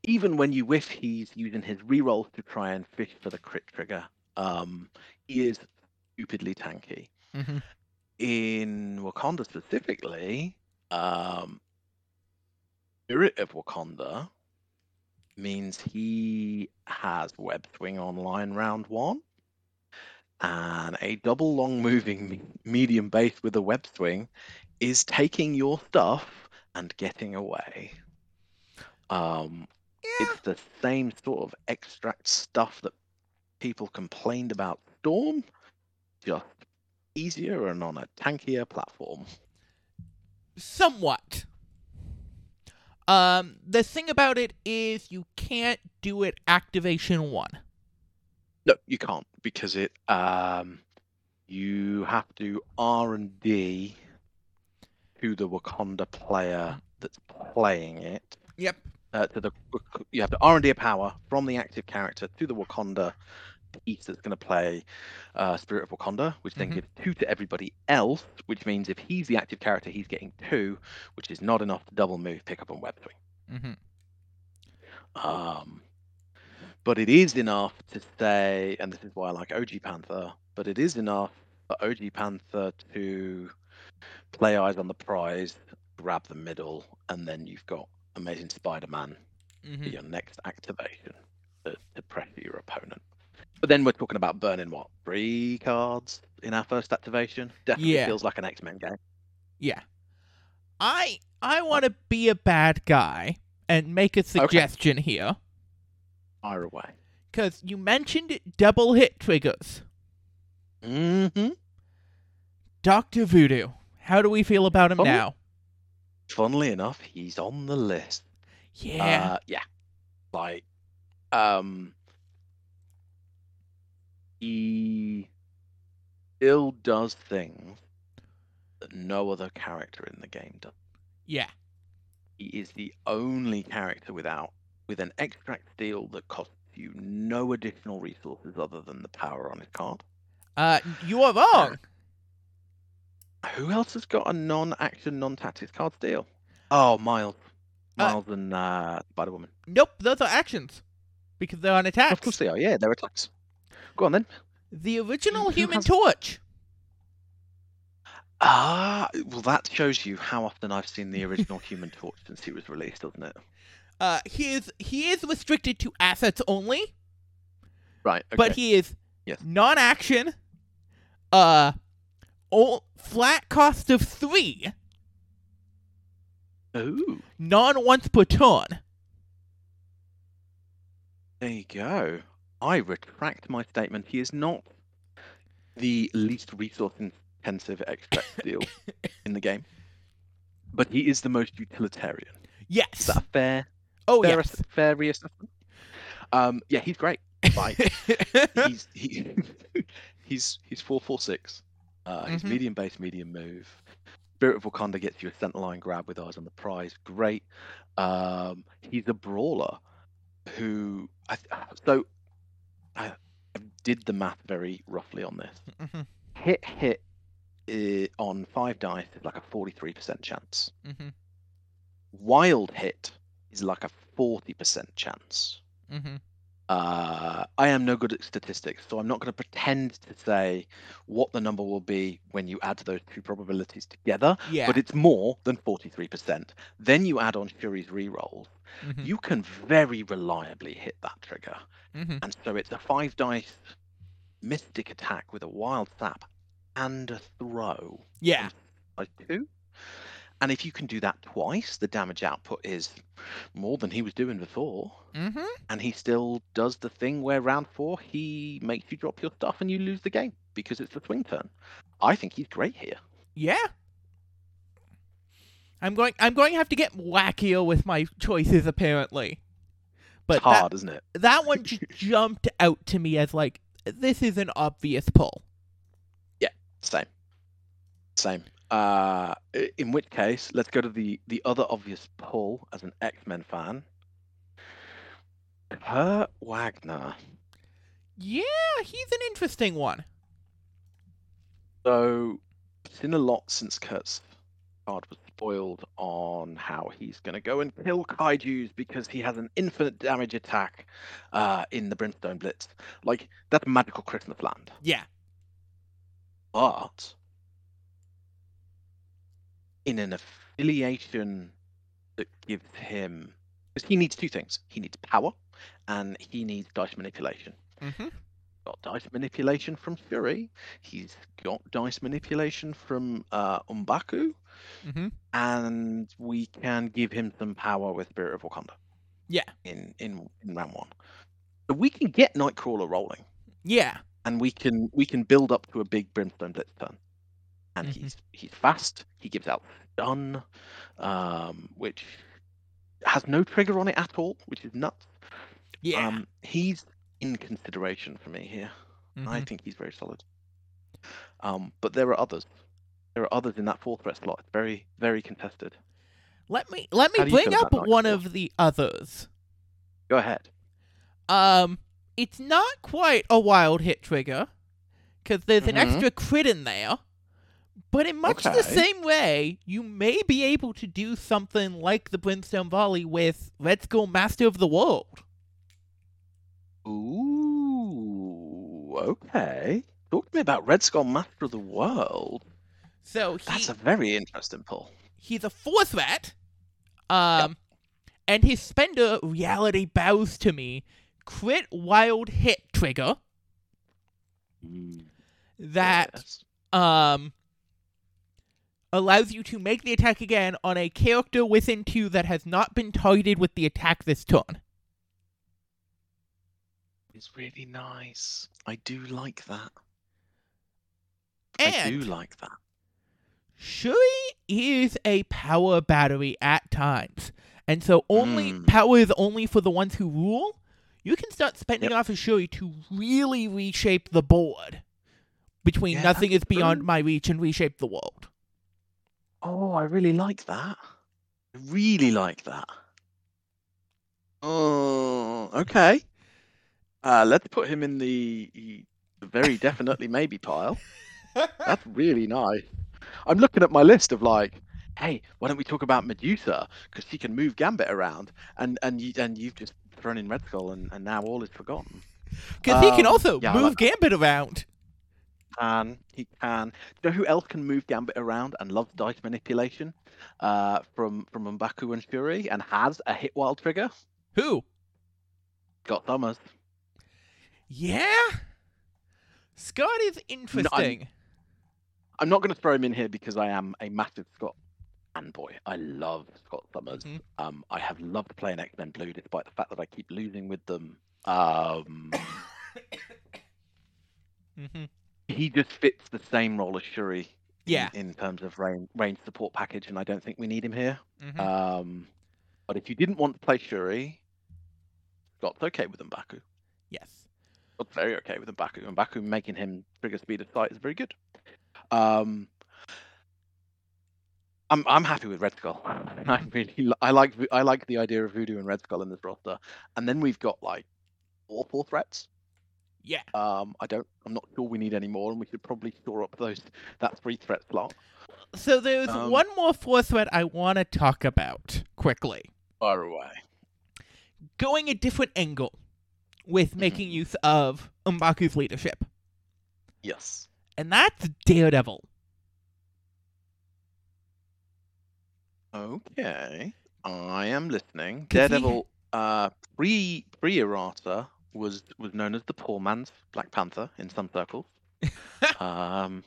Even when you whiff, he's using his rerolls to try and fish for the crit trigger. Um, he is stupidly tanky. mm-hmm. In Wakanda specifically, um, Spirit of Wakanda means he has web swing online round one and a double long moving medium base with a web swing is taking your stuff and getting away. Um, Yeah. it's the same sort of extract stuff that people complained about Storm, just easier and on a tankier platform. Somewhat. Um, the thing about it is you can't do it activation one. No, you can't because it um you have to R and D to the Wakanda player that's playing it. Yep. Uh, to the you have to R and D a power from the active character to the Wakanda piece that's going to play uh, Spirit of Wakanda, which then Mhm. gives two to everybody else, which means if he's the active character, he's getting two, which is not enough to double move, pick up, and web swing. Mm-hmm. Um, but it is enough to say, and this is why I like OG Panther, but it is enough for OG Panther to play eyes on the prize, grab the middle, and then you've got Amazing Spider Man Mm-hmm. your next activation to, to pressure your opponent. But then we're talking about burning what? Three cards in our first activation? Definitely Yeah. feels like an X Men game. Yeah. I I want to be a bad guy and make a suggestion here Fire away. because you mentioned double hit triggers. Mm-hmm. Doctor Voodoo. How do we feel about him Oh. now? Funnily enough, he's on the list. Yeah. Uh, yeah. Like, um, he still does things that no other character in the game does. yeah. He is the only character without with an extract steal that costs you no additional resources other than the power on his card. Uh, you are wrong. Who else has got a non-action, non-tactics card steal? Oh, Miles, Uh, Miles and uh, Spider Woman. Nope, those are actions because they're on attacks. Of course they are. Yeah, they're attacks. Go on then. The original Who Human has- Torch. Ah, well, that shows you how often I've seen the original Human Torch since he was released, doesn't it? Uh, he is he is restricted to assets only, Right. Okay. but he is Yes. non-action. Uh, all, flat cost of three, Ooh, non once per turn. there you go. I retract my statement. He is not the least resource-intensive extract deal in the game, but he is the most utilitarian. Is Yes. that a fair, Oh fair, yes. fair reassessment? Um, yeah, he's great. Like, he's he, he's he's four four six. Uh, he's Mhm. medium base, medium move. Spirit of Wakanda gets you a center line grab with eyes on the prize. Great. Um, he's a brawler who I th- so I, I did the math very roughly on this. Mhm, Hit hit uh, on five dice is like a forty three percent chance. Mm-hmm. Wild hit is like a forty percent chance. mhm. Uh, I am no good at statistics, so I'm not going to pretend to say what the number will be when you add those two probabilities together, Yeah. but it's more than 43%. Then you add on Shuri's rerolls. mhm, You can very reliably hit that trigger. mhm. And so it's a five dice mystic attack with a wild sap and a throw. Yeah. Like two. And if you can do that twice, the damage output is more than he was doing before Mhm. and he still does the thing where round four he makes you drop your stuff and you lose the game because it's a swing turn. I think he's great here. Yeah. I'm going. I'm going to have to get wackier with my choices, apparently. But it's that, hard, isn't it? that one just jumped out to me as like this is an obvious pull. Yeah, same. Same. Uh, in which case, let's go to the the other obvious pull as an X Men fan. Kurt Wagner. Yeah, he's an interesting one. So, seen a lot since Kurt's card was spoiled on how he's going to go and kill kaijus because he has an infinite damage attack uh, in the Brimstone Blitz. Like, that's magical Christmas land. Yeah. But in an affiliation that gives him. Because he needs two things he needs power and he needs dice manipulation. Mhm. got dice manipulation from Shuri. He's got dice manipulation from uh, M'Baku, Mhm. and we can give him some power with Spirit of Wakanda. Yeah. In in, in round one, so we can get Nightcrawler rolling, Yeah. and we can we can build up to a big Brimstone Blitz turn. And Mhm. he's he's fast. He gives out done, um, which has no trigger on it at all, which is nuts. Yeah. Um, he's in consideration for me here. I Mhm. think he's very solid. Um, but there are others. There are others in that fourth threat slot. It's very, very contested. Let me let me How do you bring up one of the others. Go ahead. Um, it's not quite a wild hit trigger because there's an Mhm. extra crit in there. But in much the same way, you may be able to do something like the Brimstone Volley with Red Skull Master of the World. Ooh, okay. Talk to me about Red Skull Master of the World. So he, That's a very interesting pull. he's a four threat. Um, and his spender reality bows to me. Crit wild hit trigger that Yes. um allows you to make the attack again on a character within two that has not been targeted with the attack this turn. It's really nice. I do like that. And I do like that. Shuri is a power battery at times. And so only Mm. power is only for the ones who rule. You can start spending Yep. off of Shuri to really reshape the board between Yeah, nothing is beyond true. my reach and reshape the world. Oh, I really like that. I really like that. Oh, okay. Uh, let's put him in the the very definitely maybe pile. That's really nice. I'm looking at my list of like, hey, why don't we talk about Medusa because she can move Gambit around, and and you and you've just thrown in Red Skull, and, and now all is forgotten. Because he can Um, also yeah, move like. Gambit around. Can he can? Do you know who else can move Gambit around and loves dice manipulation? Uh, from from M'Baku and Shuri, and has a hit wild trigger. Who? Scott Summers. Yeah? Scott is interesting. I'm not going to throw him in here because I am a massive Scott fanboy. I love Scott Summers. Mhm. Um, I have loved playing X Men Blue, despite the fact that I keep losing with them. Um, Mhm. He just fits the same role as Shuri. Yeah. In, terms of range, range support package, and I don't think we need him here. Mhm. Um, but if you didn't want to play Shuri, Scott's okay with M'Baku. yes. Scott's very okay with M'Baku. M'Baku making him trigger speed of sight is very good. Um, I'm I'm happy with Red Skull. I really I like I like the idea of Voodoo and Red Skull in this roster. And then we've got like four four threats. Yeah. Um, I don't I'm not sure we need any more, and we should probably store up those that three threat slot. So there's Um, one more four threat I want to talk about quickly. Far away. Going a different angle with making use of M'Baku's leadership. Yes. And that's Daredevil. Okay, I am listening. 'Cause he- Daredevil, uh, pre pre errata was was known as the poor man's Black Panther in some circles. um,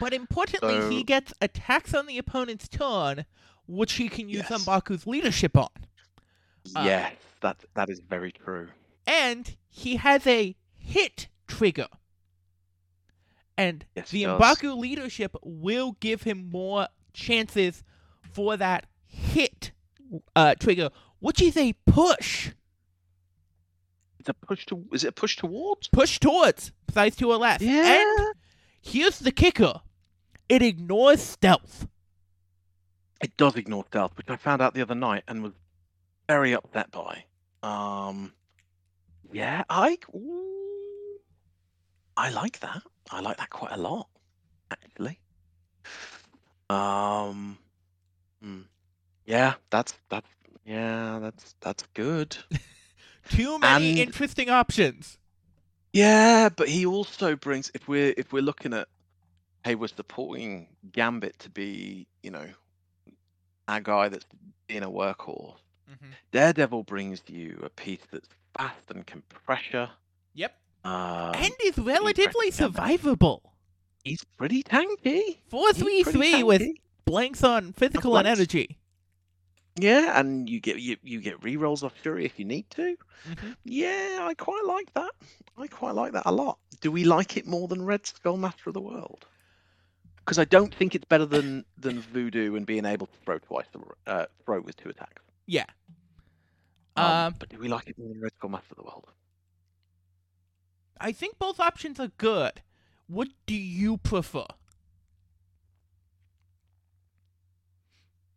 But importantly, he gets attacks on the opponent's turn, which he can use Yes. M'Baku's leadership on. Uh, yes, that that is very true. And he has a hit trigger. And Yes, the he. M'Baku leadership will give him more chances for that hit uh, trigger, which is a push. A push to. Is it a push towards? Push towards, size two or less. Yeah. And here's the kicker it ignores stealth. It does ignore stealth, which I found out the other night and was very upset by. Um, yeah, I ooh, I like that. I like that quite a lot, actually. Um, hmm. yeah, that's that's yeah, that's that's good. Too many And- interesting options. Yeah, but he also brings if we're if we're looking at hey, we're supporting Gambit to be, you know, our guy that's being a workhorse. Mm-hmm. Daredevil brings you a piece that's fast and can pressure. Yep. Um, and is relatively survivable. he's pretty tanky. Four three three He's three pretty three with blanks on physical and energy. Yeah, and you get you, you get rerolls off Fury if you need to. Mhm. Yeah, I quite like that. I quite like that a lot. Do we like it more than Red Skull Master of the World? Because I don't think it's better than than Voodoo and being able to throw twice, the- uh, throw with two attacks. Yeah. Um, Um, but do we like it more than Red Skull Master of the World? I think both options are good. What do you prefer?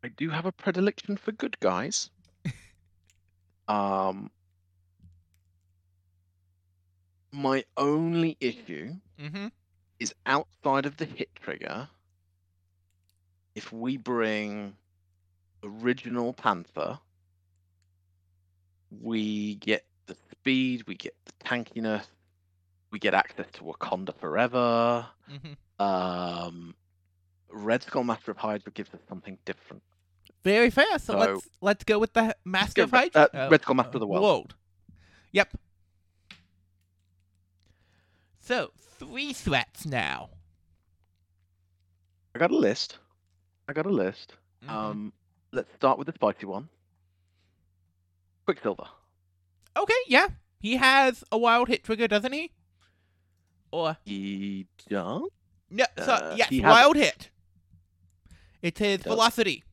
I do have a predilection for good guys. um, my only issue Mm-hmm. is outside of the hit trigger. If we bring original Panther, we get the speed, we get the tankiness, we get access to Wakanda forever. Mm-hmm. Um, Red Skull Master of Hydra gives us something different. Very fair. So, So- let's let's go with the Master of Hydra. uh, Red Skull Master of the World. Yep. So three threats now. I got a list. I got a list. Mhm. Um, let's start with the spicy one. Quicksilver. okay, yeah, he has a wild hit trigger, doesn't he? Or He does. no? so Uh, yes, he has- wild hit. It's his velocity.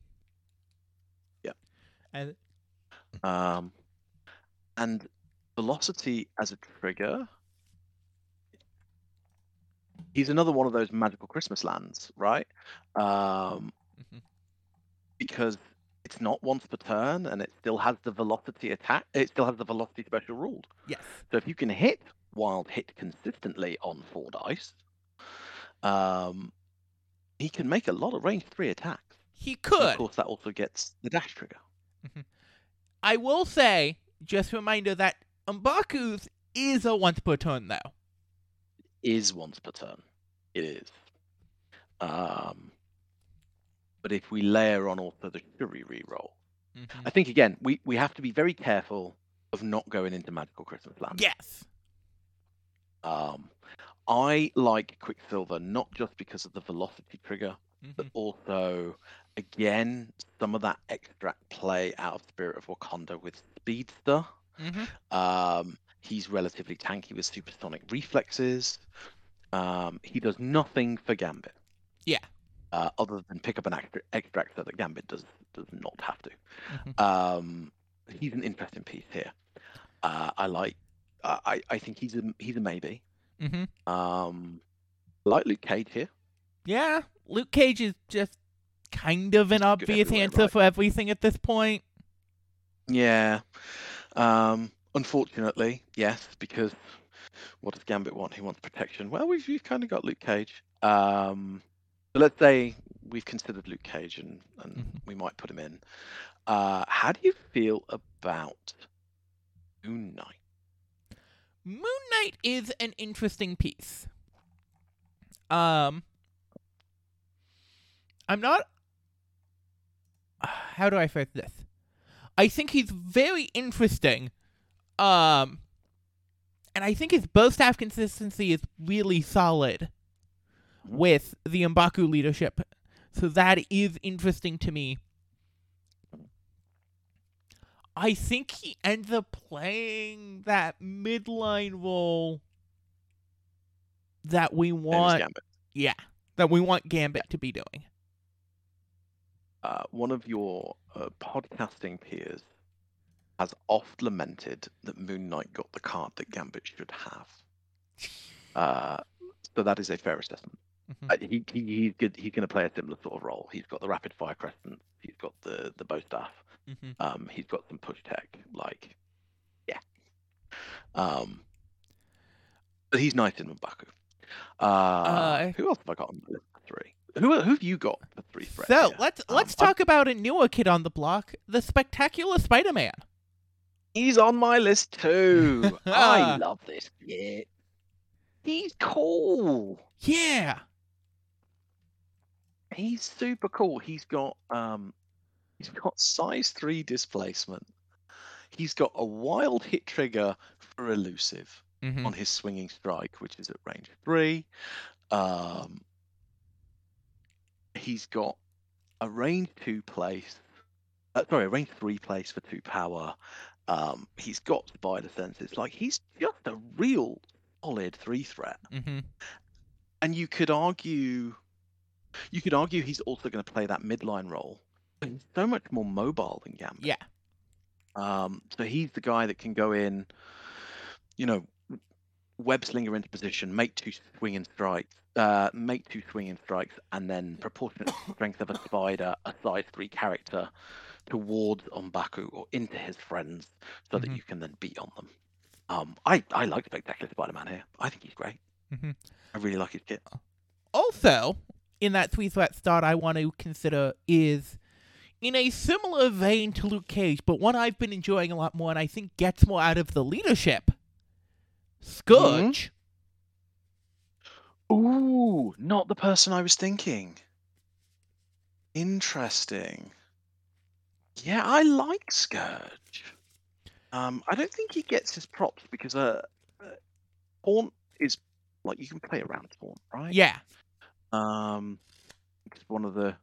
Yeah. And Um, and velocity as a trigger. He's another one of those magical Christmas lands, right? Um, Mhm. because it's not once per turn, and it still has the velocity attack. It still has the velocity special ruled. yes, So if you can hit wild hit consistently on four dice, um, he can make a lot of range three attacks. he And could. of course, that also gets the dash trigger. I will say, just a reminder that M'Baku's is a once per turn though. is once per turn. It is. Um, but if we layer on also the Shuri reroll, Mhm. I think again we, we have to be very careful of not going into magical Christmas land. Yes. Um, I like Quicksilver not just because of the velocity trigger, but Mhm. also again some of that extract play out of Spirit of Wakanda with Speedster. Mhm. Um, he's relatively tanky with supersonic reflexes. Um, he does nothing for Gambit. Yeah. Uh, other than pick up an extra, extract so that Gambit does does not have to. Mhm. Um, he's an interesting piece here. Uh, I like. I I- I think he's a he's a maybe. Mhm. Um, like Luke Cage here. Yeah, Luke Cage is just kind of an obvious answer right? for everything at this point. Yeah. Um, unfortunately, yes, because what does Gambit want? He wants protection. Well, we've, we've kind of got Luke Cage. Um, so let's say we've considered Luke Cage and, and Mhm. we might put him in. Uh, how do you feel about Moon Knight? Moon Knight is an interesting piece. Um, I'm not. How do I phrase this? I think he's very interesting. Um, and I think his bow staff consistency is really solid with the M'Baku leadership. So that is interesting to me. I think he ends up playing that midline role that we want. Gambit. Yeah, that we want Gambit to be doing. Uh, one of your uh, podcasting peers has oft lamented that Moon Knight got the card that Gambit should have. Uh, so that is a fair assessment. Mhm. Uh, he, he he's good. He's going to play a similar sort of role. He's got the rapid fire crescent. He's got the the bow staff. Mhm. Um, he's got some push tech. Like, yeah. Um, but he's nice in M'Baku. Uh, Uh, who else have I got on the list three? Who who have you got for three threats? So let's Um, let's talk about a newer kid on the block, the Spectacular Spider-Man. He's on my list too. I love this kid. He's cool. Yeah. He's super cool. He's got um he's got size 3 displacement. He's got a wild hit trigger for elusive Mhm. on his swinging strike, which is at range 3. Um he's got a range 2 place. Uh, sorry, a range 3 place for 2 power. Um he's got spider senses. Like he's just a real solid 3 threat. Mhm. And you could argue, you could argue he's also going to play that midline role. He's so much more mobile than Gambit. Yeah. Um, so he's the guy that can go in, you know, web slinger into position, make two swinging strikes, uh, make two swinging strikes, and then proportionate strength of a spider, a size three character, towards M'Baku or into his friends, so that Mhm. you can then beat on them. Um, I I like Spectacular Spider-Man here. I think he's great. Mhm. I really like his kit. Also, in that three threat start, I want to consider is in a similar vein to Luke Cage, but one I've been enjoying a lot more and I think gets more out of the leadership. Scourge. Ooh, not the person I was thinking. Interesting. Yeah, I like Scourge. Um, I don't think he gets his props because uh, uh Taunt is like you can play around Taunt, right? Yeah. Um, it's one of the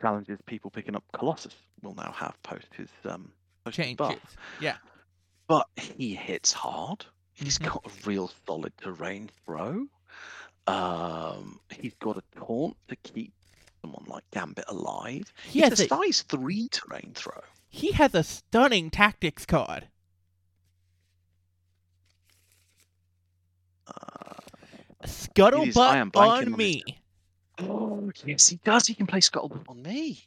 challenges people picking up Colossus will now have post his um post his buff. Yeah. But he hits hard. He's Mhm. got a real solid terrain throw. Um, he's got a taunt to keep someone like Gambit alive. He It's has a a, size three terrain throw. he has a stunning tactics card. Uh, Scuttlebutt I am blanking on on me. Oh, yes, he does. He can play Scuttlebutt on me.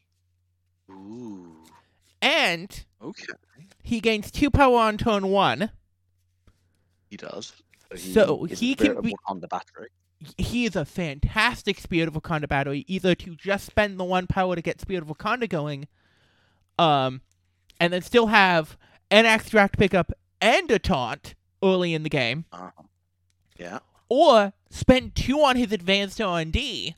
Ooh, And okay, he gains two power on turn one. he does. So he a bit can be- on the battery. he is a fantastic Spirit of Wakanda battery, either to just spend the one power to get Spirit of Wakanda going, um, and then still have an extract pickup and a taunt early in the game, Uh, yeah, or spend two on his advanced R&D,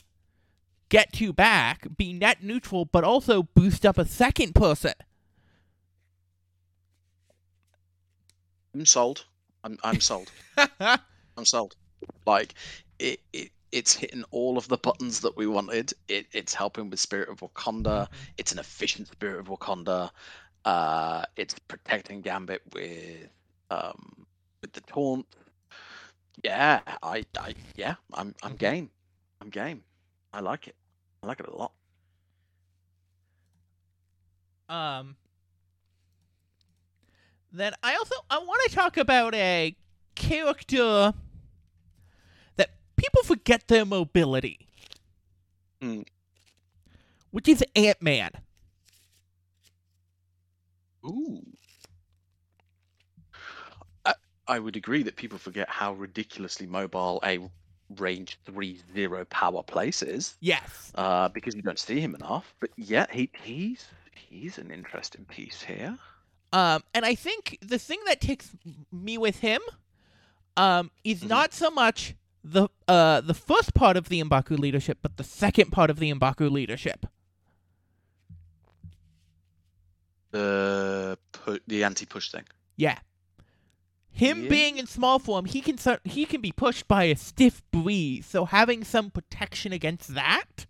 get two back, be net neutral, but also boost up a second person. I'm sold. I'm I'm sold. I'm sold. Like it, it it's hitting all of the buttons that we wanted. It, it's helping with Spirit of Wakanda. It's an efficient Spirit of Wakanda. Uh, it's protecting Gambit with um with the taunt. Yeah, I, I yeah, I'm I'm Mhm. game. I'm game. I like it. I like it a lot. Um. Then I also I want to talk about a character that people forget their mobility, Hmm. which is Ant Man. Ooh. I, I would agree that people forget how ridiculously mobile a range three zero power places. Yes. uh, because you don't see him enough. But yeah, he he's he's an interesting piece here. Um, and I think the thing that takes me with him, um, is Mhm. not so much the uh the first part of the M'Baku leadership, but the second part of the M'Baku leadership. The pu- the anti push thing. Yeah. Him Yeah. being in small form, he can he can be pushed by a stiff breeze. So having some protection against that,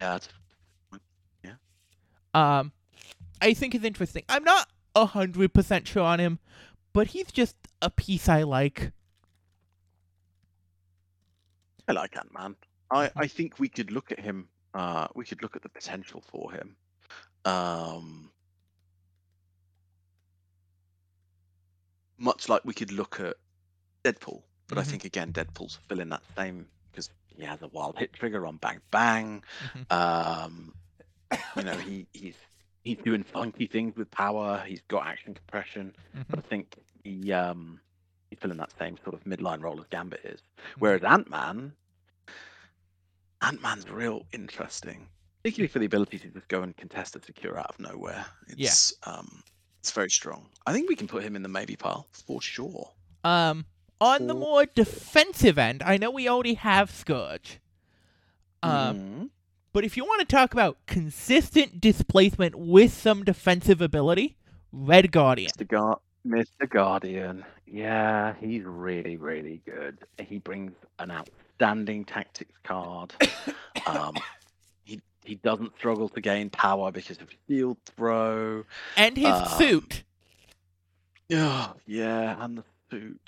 Yeah, it's, um, I think is interesting. I'm not a hundred percent sure on him, but he's just a piece I like. I like Ant Man. I, I think we could look at him. Uh, we could look at the potential for him. Um, much like we could look at Deadpool, but I Mhm. think again Deadpool's filling that same because he has a wild hit trigger on Bang Bang. Mhm. Um, you know he he's he's doing funky things with power. He's got action compression, but I think he um he's filling that same sort of midline role as Gambit is. Whereas Ant Man, Ant Man's real interesting, particularly for the ability to just go and contest a secure out of nowhere. Yeah. It's um, it's very strong. I think we can put him in the maybe pile for sure. Um, on the Or- more defensive end, I know we already have Scourge. Um, Mhm. but if you want to talk about consistent displacement with some defensive ability, Red Guardian. Mr. Guard, Mr. Guardian. Yeah, he's really, really good. He brings an outstanding tactics card. um, he doesn't struggle to gain power because of shield throw. And his Um, suit. Yeah, yeah, and the suit.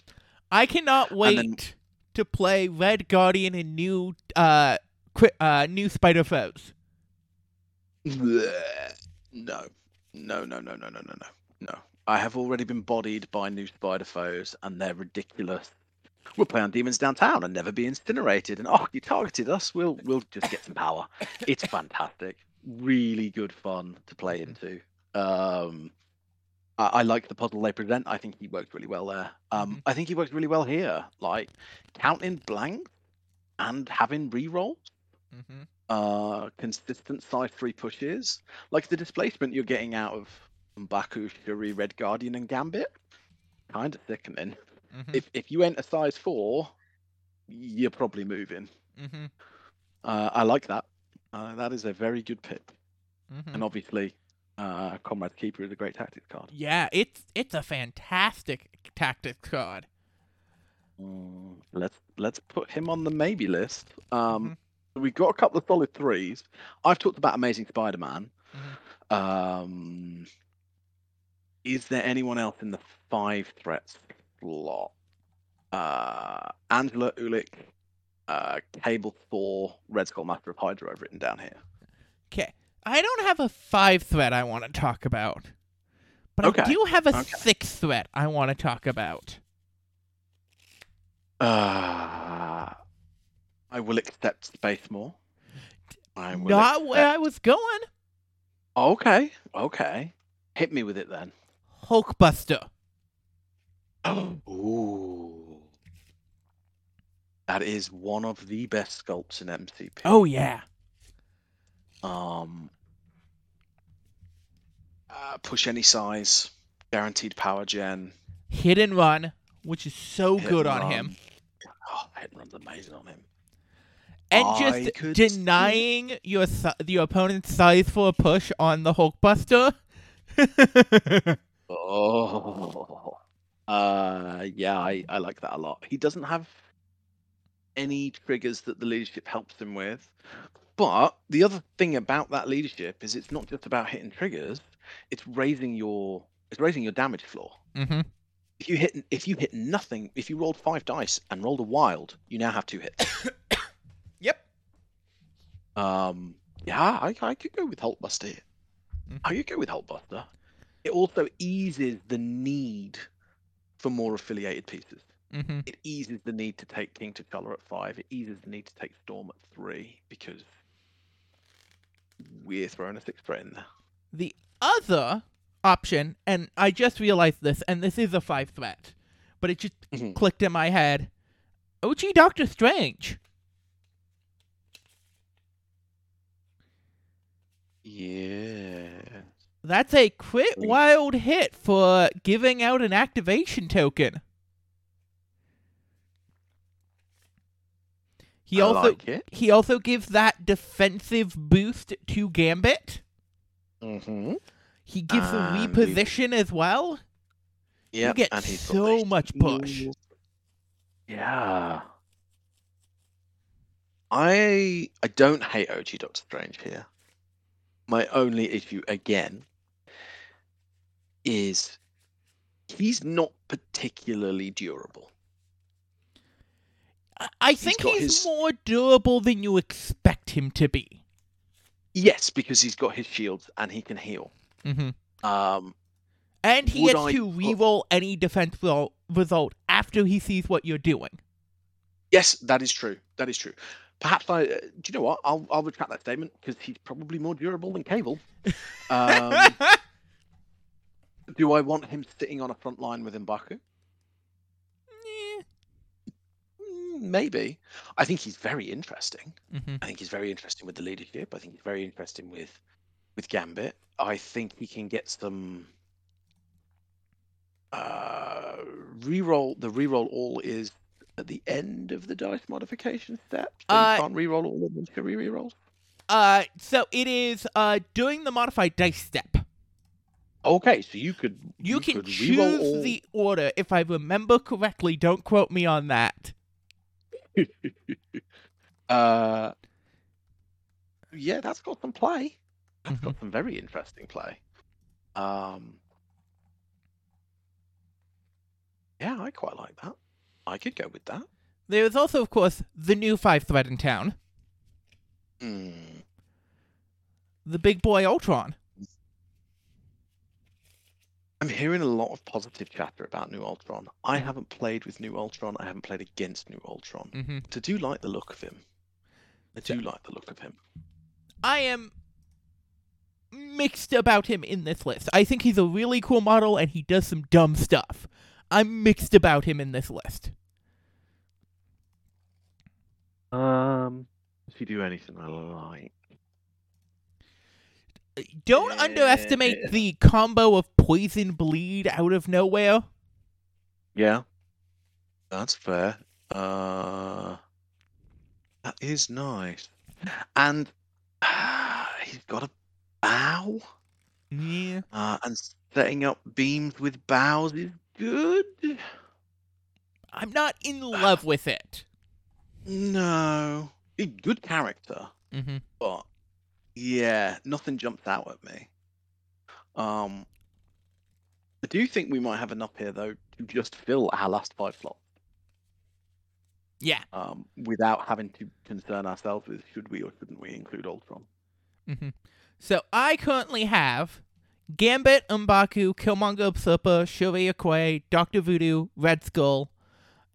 I cannot wait then- to play Red Guardian in new uh uh new Spider Foes. No, no, no, no, no, no, no, no, no. I have already been bodied by new spider foes, and they're ridiculous. We'll play on demons downtown and never be incinerated. And oh, you targeted us. We'll we'll just get some power. It's fantastic. Really good fun to play into. Um, I, I like the puzzle they present. I think he worked really well there. Um, Mhm. I think he worked really well here. Like counting blanks and having rerolls Mm-hmm. uh, consistent size three pushes, like the displacement you're getting out of M'Baku, Shuri, Red Guardian, and Gambit, kind of sickening. Mm-hmm. If if you enter size four, you're probably moving. mm-hmm. Uh, I like that. Uh, that is a very good pick, Mm-hmm. and obviously, uh, Comrade's Keeper is a great tactics card. Yeah, it's it's a fantastic tactics card. Mm, let's let's put him on the maybe list. Um, Mhm. We've got a couple of solid threes. I've talked about Amazing Spider-Man. Mhm. Um, is there anyone else in the five threats slot? Uh, Angela Ulik, uh, Cable Thor, Red Skull Master of Hydra. I've written down here. Okay, I don't have a five threat I want to talk about, but I do have a okay. six threat I want to talk about. Uh, I will accept Space More. I will Not where I was going. Okay, okay. Hit me with it then. Hulkbuster. Ooh. That is one of the best sculpts in MCP. Oh yeah. Um, uh, push any size, guaranteed power gen. Hit and run, which is so hit good on him. Oh, hit and run's amazing on him. And I just see- denying your si- your opponent's size for a push on the Hulkbuster. Oh, uh, yeah, I, I like that a lot. He doesn't have any triggers that the leadership helps him with. But the other thing about that leadership is it's not just about hitting triggers; it's raising your it's raising your damage floor. mm-hmm. If you hit if you hit nothing, if you rolled five dice and rolled a wild, you now have two hits. Yep. Um, yeah, I, I could go with Hulkbuster. Mhm. I could go with Hulkbuster. It also eases the need for more affiliated pieces. Mm-hmm. It eases the need to take King T'Challa at five. It eases the need to take Storm at three because we're throwing a six threat in there. The other option, and I just realized this, and this is a five threat, but it just Mhm. clicked in my head. OG Doctor Strange. Yeah. That's a crit wild hit for giving out an activation token. He I also like it. he also gives that defensive boost to Gambit. Mm-hmm. He gives a reposition as well. Yeah. get and he's so much push. Yeah. I I don't hate OG Doctor Strange here. My only issue again is he's not particularly durable. I- think got he's his- more durable than you expect him to be. Yes, because he's got his shields and he can heal. Mm-hmm. Um, And he gets I to reroll any defense result after he sees what you're doing. yes, that is true. That is true. Perhaps I. Uh, do you know what? I'll I'll retract that statement because he's probably more durable than Cable. Um, do I want him sitting on a front line with M'Baku? Eh, Mm, Maybe. I think he's very interesting. mhm. I think he's very interesting with the leadership. I think he's very interesting with with Gambit. I think he can get some uh reroll. The reroll all is at the end of the dice modification step. So Uh, you can't reroll all of them to rerolls. Uh, so it is uh doing the modified dice step. Okay, so you could You, can could choose all... the order if I remember correctly. Don't quote me on that. uh yeah, that's got some play. That's Mm-hmm. got some very interesting play. Um Yeah, I quite like that. I could go with that. There is also, of course, the new five thread in town, Mm. the big boy Ultron. I'm hearing a lot of positive chatter about New Ultron. I haven't played with New Ultron. I haven't played against New Ultron. Mm-hmm. I do like the look of him. I do like the look of him. I am mixed about him in this list. I think he's a really cool model and he does some dumb stuff. I'm mixed about him in this list. Um, does he do anything I like? Don't underestimate the combo of poison bleed out of nowhere. Yeah, that's fair. Uh, that is nice, and uh, he's got a bow, Yeah. uh, and setting up beams with bows is good. I'm not in love with it. No, good character, Mm-hmm. but yeah, nothing jumps out at me. Um, I do think we might have enough here though to just fill our last five slots. Yeah. um, without having to concern ourselves with should we or shouldn't we include Ultron. Mm-hmm. So I currently have Gambit, Umbaku, Killmonger, Usurper, Shuri Okoye, Doctor Voodoo, Red Skull,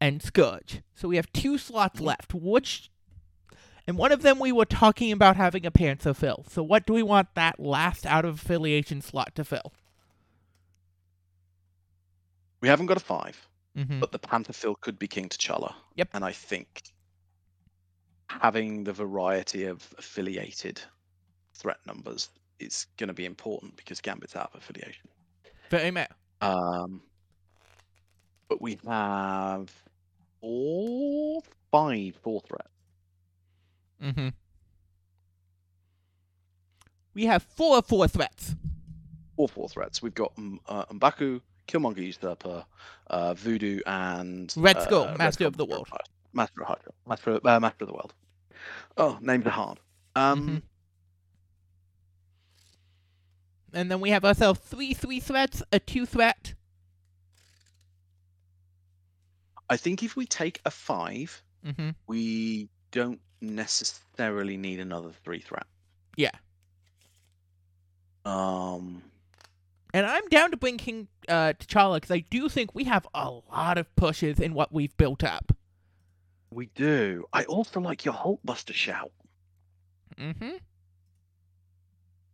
and Scourge. So we have two slots Mhm. left. Which, and one of them we were talking about having a Panther fill. So what do we want that last out of affiliation slot to fill? We haven't got a five, Mm-hmm. but the Panther fill could be King T'Challa. Yep. And I think having the variety of affiliated threat numbers is going to be important because Gambit's out of affiliation. Very much. Um, but we have all five four threats. Mm-hmm. We have four four threats. Four, four threats. We've got um, uh, M'Baku, Killmonger Usurper, uh, Voodoo, and Red uh, Skull, Red Master Skull, of the World. Master of Hydra. Master, uh, Master of the World. Oh, names are hard. Um, Mhm. And then we have ourselves three three threats, a two threat. I think if we take a five, Mm-hmm. we don't necessarily need another three threat. Yeah. Um, And I'm down to bring King uh, T'Challa because I do think we have a lot of pushes in what we've built up. we do. I also like your Hulkbuster shout. Mm-hmm.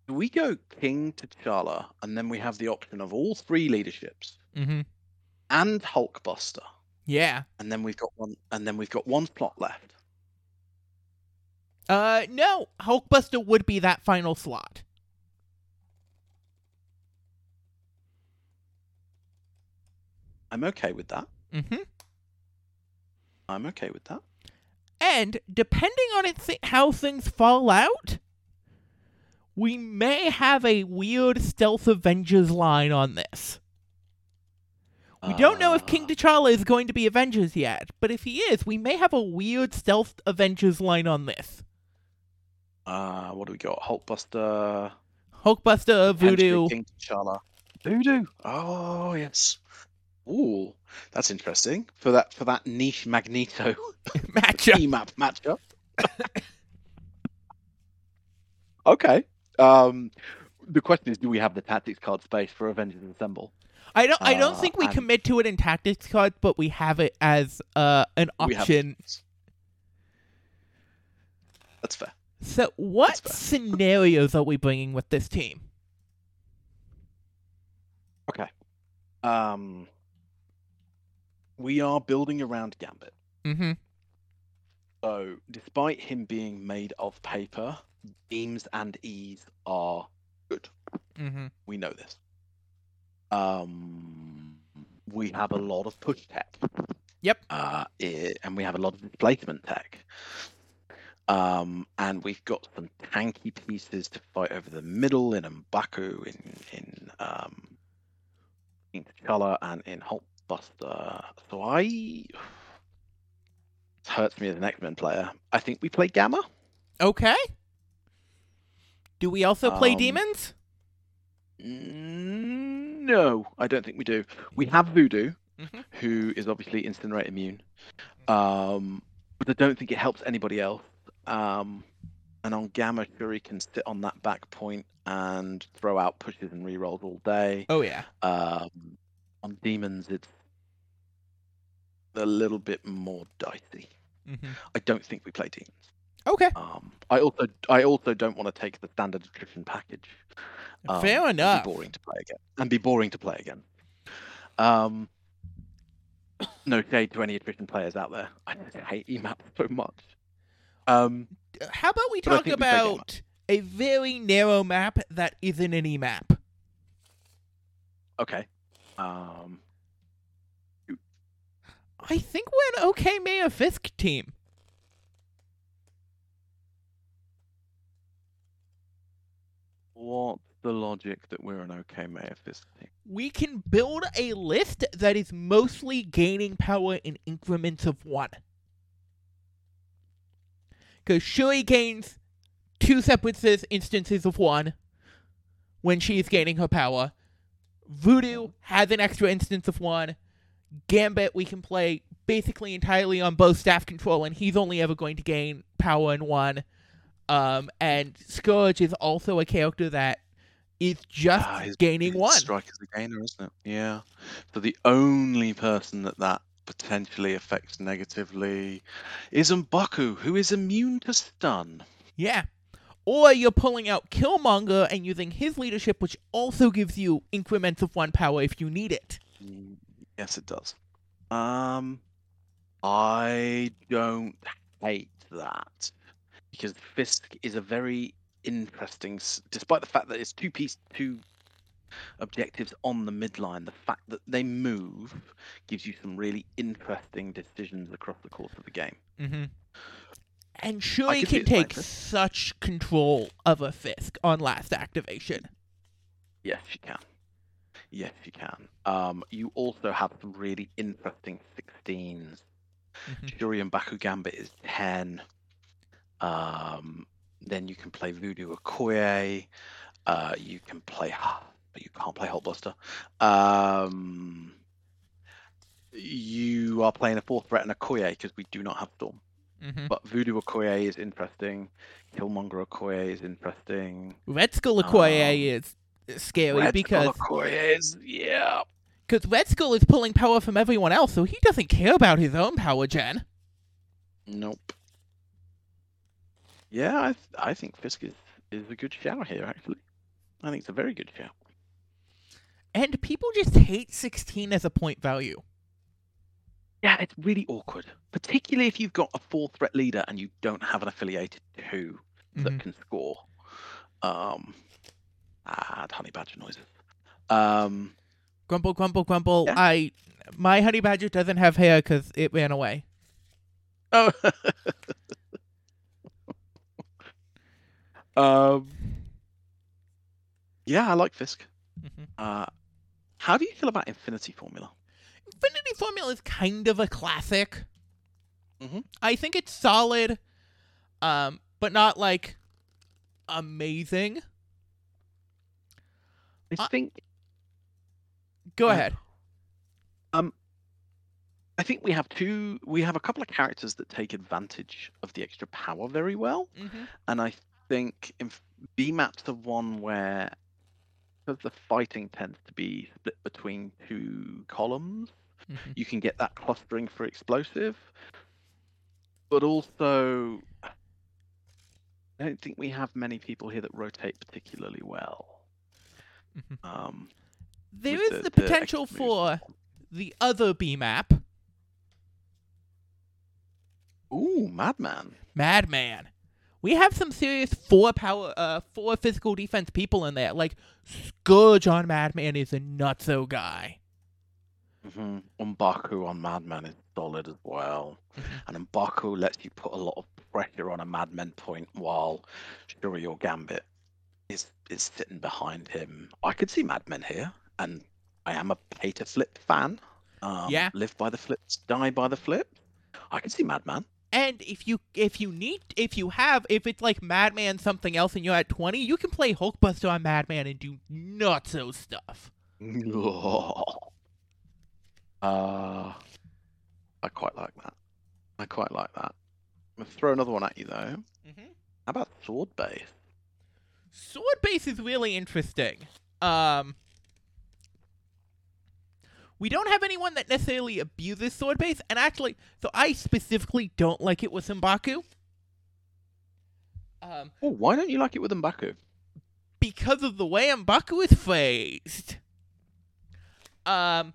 Do we go King T'Challa, and then we have the option of all three leaderships Mm-hmm. and Hulkbuster, Yeah. and then we've got one, and then we've got one plot left. Uh, no, Hulkbuster would be that final slot. I'm okay with that. Mm-hmm. I'm okay with that. And depending on it th- how things fall out, we may have a weird Stealth Avengers line on this. We don't know if King Uh, T'Challa is going to be Avengers yet, but if he is, we may have a weird Stealth Avengers line on this. Uh, what do we got? Hulkbuster, Hulkbuster, Voodoo. King T'Challa, Voodoo. Oh yes. Ooh, that's interesting for that for that niche Magneto matchup. map matchup. okay. Um, the question is, do we have the tactics card space for Avengers Assemble? I don't. I don't Uh, think we and- commit to it in tactics cards, but we have it as uh, an We have option. That's fair. So, what scenarios are we bringing with this team? Okay. Um, we are building around Gambit. Mm-hmm. So, despite him being made of paper, beams and ease are good. Mm-hmm. We know this. Um, we have a lot of push tech. Yep. Uh, i- and we have a lot of displacement tech. Um, and we've got some tanky pieces to fight over the middle in M'Baku, in in um, in T'Challa, and in Hulkbuster. So I, it hurts me as an X Men player. I think we play Gamma. Okay. Do we also play Um, demons? No, I don't think we do. We have Voodoo, Mhm. who is obviously incinerate immune, um, but I don't think it helps anybody else. Um, And on Gamma, Shuri can sit on that back point and throw out pushes and rerolls all day. Oh yeah. Um, on Demons, it's a little bit more dicey. hmm I don't think we play Demons. Okay. Um, I also I also don't want to take the standard attrition package. um, Fair enough. Be boring to play again. And be boring to play again. Um, no shade to any attrition players out there. I just hate EMAP so much. Um, How about we talk we about a very narrow map that isn't an E map? okay. Um, I think we're an okay Mayor Fisk team. What the logic that we're an okay Mayor Fisk team? We can build a list that is mostly gaining power in increments of one. Because Shuri gains two separate instances of one when she's gaining her power. Voodoo has an extra instance of one. Gambit we can play basically entirely on both staff control, and he's only ever going to gain power in one. Um, and Scourge is also a character that is just Ah, his- gaining his one. Strike is the gainer, isn't it? Yeah. So the only person that that potentially affects negatively is M'Baku, who is immune to stun. Yeah. Or you're pulling out Killmonger and using his leadership, which also gives you increments of one power if you need it. Mm, Yes, it does. Um, I don't hate that because Fisk is a very interesting, despite the fact that it's two piece, two objectives on the midline. The fact that they move gives you some really interesting decisions across the course of the game. Mm-hmm. And Shuri could can take this. such control of a Fisk on last activation. Yes, you can. Yes, you can. Um, you also have some really interesting 16s. Mhm. Shuri and Baku Gambit is 10. Um, then you can play Voodoo Okoye. Uh, you can play, but you can't play Hulkbuster. Um, you are playing a fourth threat and Okoye because we do not have Storm. Mhm. But Voodoo Okoye is interesting. Killmonger Okoye is interesting. Red Skull Okoye Um, is scary Red because Skull Okoye is, yeah. cause Red Skull is pulling power from everyone else, so he doesn't care about his own power gen. Nope. Yeah, I th- I think Fisk is, is a good shout here. Actually, I think it's a very good shout. And people just hate 16 as a point value. Yeah, it's really awkward, particularly if you've got a four threat leader and you don't have an affiliated two that Mhm. can score. Um, ah, honey badger noises. Um, Grumble, grumble, grumble. Yeah. I, my honey badger doesn't have hair because it ran away. oh. um, yeah, I like Fisk. How do you feel about Infinity Formula? Infinity Formula is kind of a classic. Mhm. I think it's solid, um, but not like amazing. I Uh, think Go Yeah. ahead. I think we have two. We have a couple of characters that take advantage of the extra power very well, Mm-hmm. and I think in BMAP's the one where because the fighting tends to be split between two columns, Mhm. you can get that clustering for explosive, but also I don't think we have many people here that rotate particularly well. Mhm. Um, There is the, the potential moves. for the other B map, ooh, Madman. Madman. We have some serious four power, uh, four physical defense people in there. Like Scourge on Madman is a nutso guy. Mm-hmm. Umbaku on Madman is solid as well. Mhm. And Umbaku lets you put a lot of pressure on a Madman point while Shuri or Gambit is is sitting behind him. I could see Madmen here, and I am a pay to flip fan. Um, Yeah. Live by the flips, die by the flip. I can see Madman. And if you if you need if you have if it's like Madman something else and you're at twenty, you can play Hulkbuster on Madman and do nutso stuff. uh, I quite like that. I quite like that. I'm gonna throw another one at you though. Mm-hmm. How about sword base? Sword base is really interesting. Um, we don't have anyone that necessarily abuses sword base, and actually, so I specifically don't like it with M'Baku. Um, Oh, why don't you like it with M'Baku? because of the way M'Baku is phrased. Um,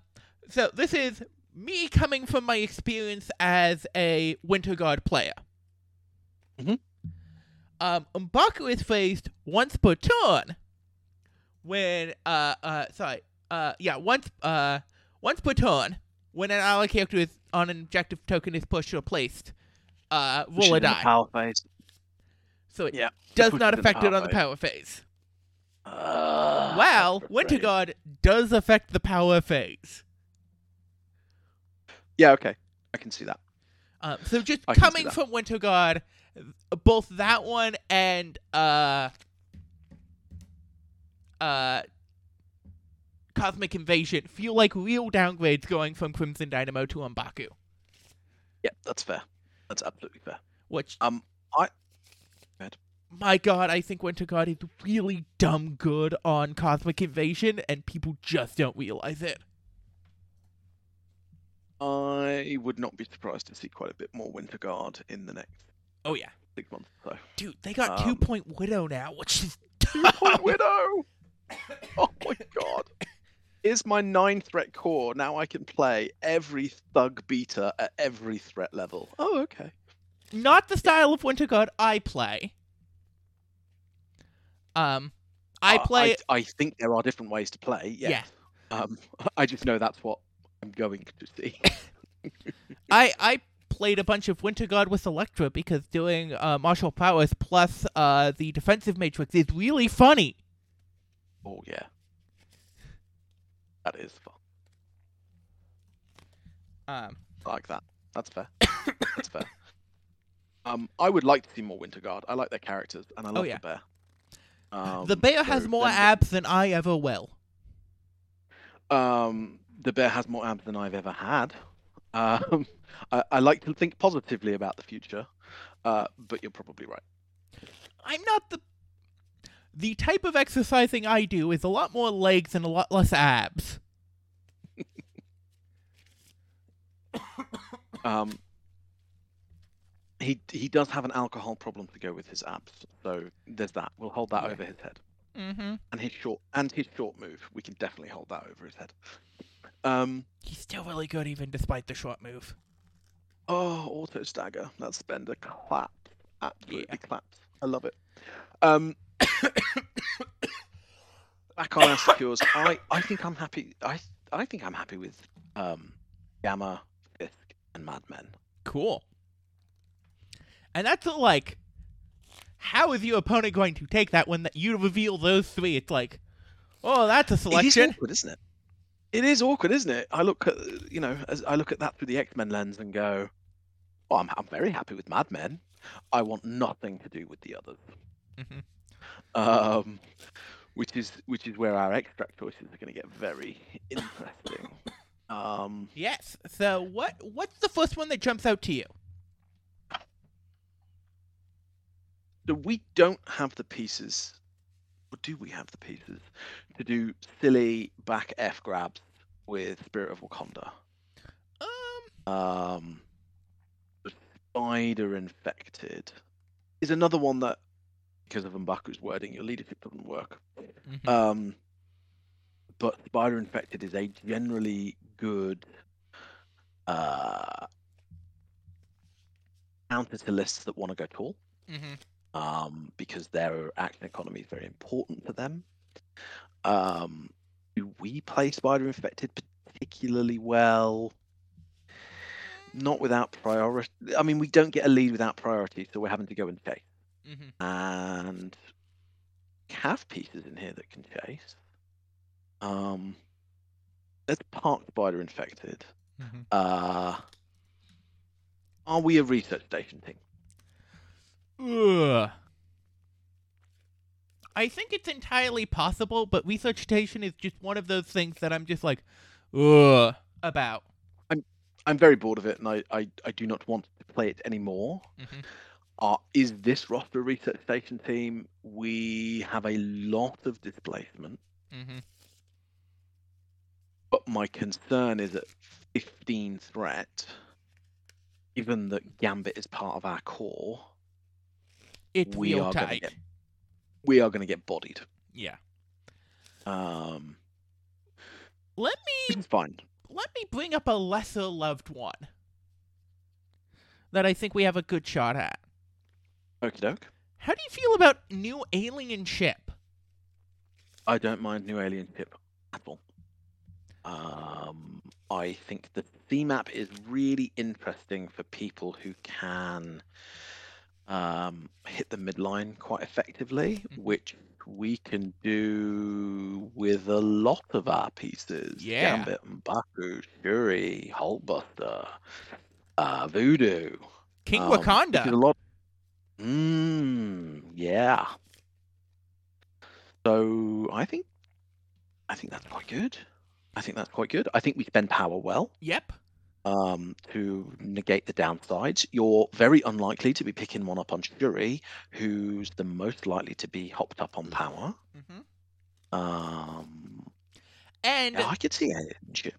so this is me coming from my experience as a Winter Guard player. Mhm. Um, M'Baku is phrased once per turn. When uh uh sorry uh yeah once uh once per turn when an ally character is on an objective token is pushed or placed. Uh, roll a die. Power phase. So it Yeah. does not it in the affect it on the power phase. Uh, Well, Winter frustrating. Guard does affect the power phase. Yeah, okay. I can see that. Um, so just I coming from Winter Guard, both that one and uh, uh, Cosmic Invasion feel like real downgrades going from Crimson Dynamo to Umbaku. Yeah, that's fair. That's absolutely fair. Which, Um, I my God, I think Winter Guard is really dumb good on Cosmic Invasion, and people just don't realize it. I would not be surprised to see quite a bit more Winter Guard in the next Oh yeah, six months so. dude, they got Um, two point Widow now, which is Two Point Widow. Oh my god. Is my nine threat core now? I can play every thug beater at every threat level. Oh, okay. not the style of Winter Guard I play. Um, I Uh, play. I, I think there are different ways to play. Yeah. Um, I just know that's what I'm going to see. I I played a bunch of Winter Guard with Elektra because doing uh, martial powers plus uh, the defensive matrix is really funny. oh yeah. That is fun. Um, I like that. That's fair. That's fair. Um, I would like to see more Winter Guard. I like their characters, and I love Oh, yeah. the bear. Um, the bear has so more then- abs than I ever will. Um, the bear has more abs than I've ever had. Um, I, I like to think positively about the future, uh, but you're probably right. I'm not the. The type of exercising I do is a lot more legs and a lot less abs. Um, he he does have an alcohol problem to go with his abs, so there's that. We'll hold that Yeah. over his head, Mm-hmm. and his short and his short move. We can definitely hold that over his head. Um, He's still really good even despite the short move. Oh, auto stagger. That spender clap. Absolutely Yeah. claps. I love it. Um, back on our secures. I, I think I'm happy. I I think I'm happy with um, Gamma, Fisk, and Madmen. Cool. And that's like, how is your opponent going to take that when that you reveal those three? It's like, oh, that's a selection. It is awkward, isn't it? It is awkward, isn't it? I look at you know, as I look at that through the X Men lens and go, "Oh, I'm I'm very happy with Madmen. I want nothing to do with the others." Mhm. Um, which is which is where our extract choices are going to get very interesting. Um, Yes. So what? What's the first one that jumps out to you? so we don't have the pieces, or do we have the pieces to do silly back F grabs with Spirit of Wakanda? Um. Um, Spider Infected is another one that, because of M'Baku's wording, your leadership doesn't work. mhm. Um, but Spider Infected is a generally good uh, counter to lists that want to go tall, Mhm. um, because their action economy is very important to them. Um, do we play Spider Infected particularly well? Not without priority. I mean, we don't get a lead without priority, so we're having to go and chase Mhm. and have pieces in here that can chase. Um, there's Park Spider infected. Mhm. Uh, are we a research station team? Ugh. I think it's entirely possible, but research station is just one of those things that I'm just like, ugh, about. I'm I'm very bored of it, and I, I, I do not want to play it anymore. Mhm. Uh, is this roster research station team? We have a lot of displacement, Mm-hmm. but my concern is at 15 threat, given that Gambit is part of our core, It's We are gonna tight. get- we are going to get bodied. Yeah. Um, Let is fine. let me bring up a lesser loved one that I think we have a good shot at. Okie doke. How do you feel about new alien ship? I don't mind New Alien Ship at all. Um, I think the theme map is really interesting for people who can um, hit the midline quite effectively, Mhm. which we can do with a lot of our pieces. Yeah. Gambit, Baku, Shuri, Hulkbuster, uh, Voodoo. King um, Wakanda. Mm, yeah. So I think, I think that's quite good. I think that's quite good. I think we spend power well Yep. um, to negate the downsides. You're very unlikely to be picking one up on Shuri, who's the most likely to be hopped up on power. hmm Um, And yeah, I could see a ship.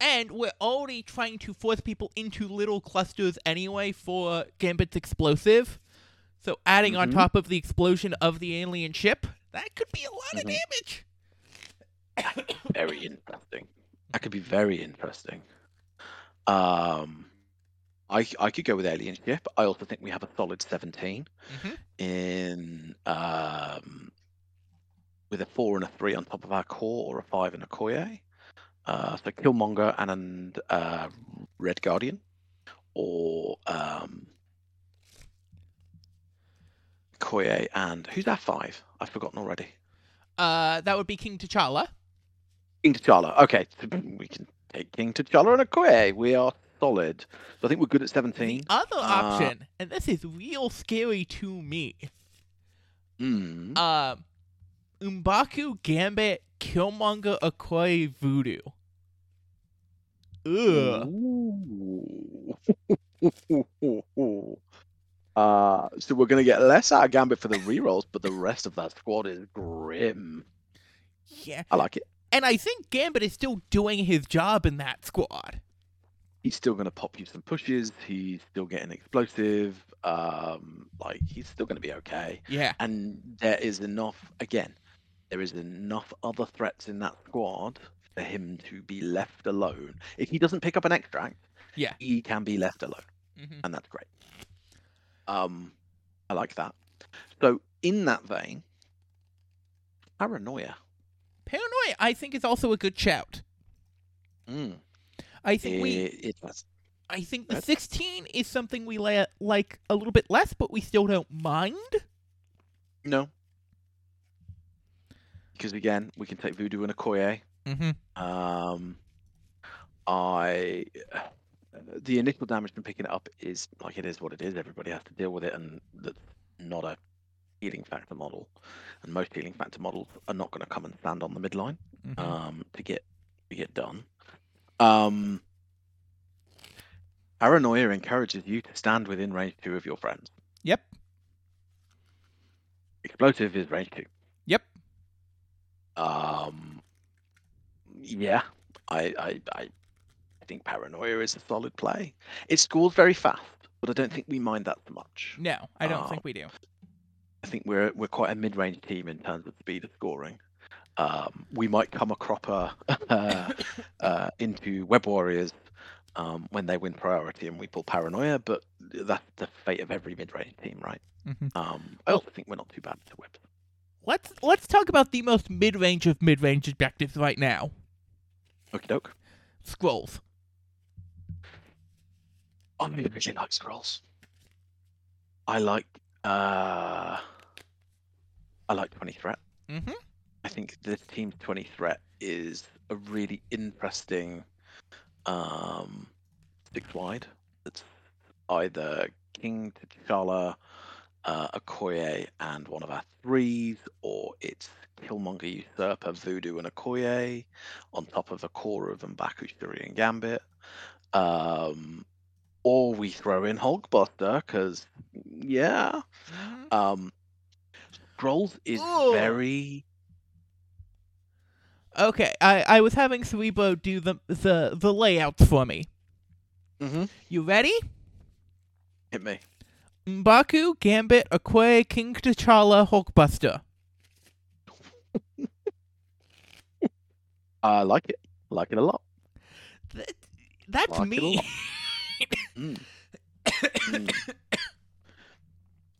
And we're already trying to force people into little clusters anyway for Gambit's explosive. So adding on Mhm. top of the explosion of the alien ship, that could be a lot Mhm. of damage. Very interesting. That could be very interesting. Um, I I could go with alien ship. I also think we have a solid 17 Mhm. in um, with a four and a three on top of our core, or a five and a Koye. Uh, so Killmonger and an uh, Red Guardian, or um, Koye and who's our five? I've forgotten already. Uh, that would be King T'Challa. King T'Challa. Okay, we can take King T'Challa and a Koye. We are solid. So I think we're good at 17. The other Uh, option, and this is real scary to me. Mm. Um, Umbaku, Gambit, Killmonger, Okoye, Voodoo. Ugh. Uh, so we're going to get less out of Gambit for the rerolls, but the rest of that squad is grim. Yeah. I like it. And I think Gambit is still doing his job in that squad. He's still going to pop you some pushes. He's still getting explosive. Um, like he's still going to be okay. Yeah. and there is enough again there is enough other threats in that squad for him to be left alone if he doesn't pick up an extract Yeah. he can be left alone hmm and that's great um i like that so in that vein paranoia Paranoia, I think, is also a good shout. mm. I think we, it, it was I think the Right. 16 is something we la- like a little bit less, but we still don't mind. no because again we can take voodoo and a koye Mm-hmm. Um, I the initial damage from picking it up is like it is what it is. Everybody has to deal with it, and that's not a healing factor model. And most healing factor models are not going to come and stand on the midline Mm-hmm. um, to get to get done. Um, paranoia encourages you to stand within range two of your friends. Yep. Explosive is range two. Um, yeah, I, I, I think paranoia is a solid play. It scores very fast, but I don't think we mind that much. No, I don't Uh, think we do. I think we're we're quite a mid-range team in terms of speed of scoring. Um, we might come a cropper uh, uh, into Web Warriors um, when they win priority and we pull paranoia, but that's the fate of every mid-range team, right? Mhm. Um, I also think we're not too bad to webs. Let's let's talk about the most mid-range of mid-range objectives right now. Okie doke. Scrolls. I really like scrolls. I like uh I like 20 threat. Mm-hmm. I think this team 20 threat is a really interesting um six wide. It's either King to T'Challa, uh, Okoye, and one of our threes, or it's Killmonger, Usurper, Voodoo, and Okoye, on top of a core of M'Baku, Shuri, and Gambit. Um, or we throw in Hulkbuster because Yeah. Mhm. Um, Scrolls is Ooh. very. Okay, I, I was having Cerebro do the the the layouts for me. Mm-hmm. You ready? Hit me. M'Baku, Gambit, Okoye, King T'Challa, Hulkbuster. I like it. Like it a lot. That, that's Like me. Mm. Mm.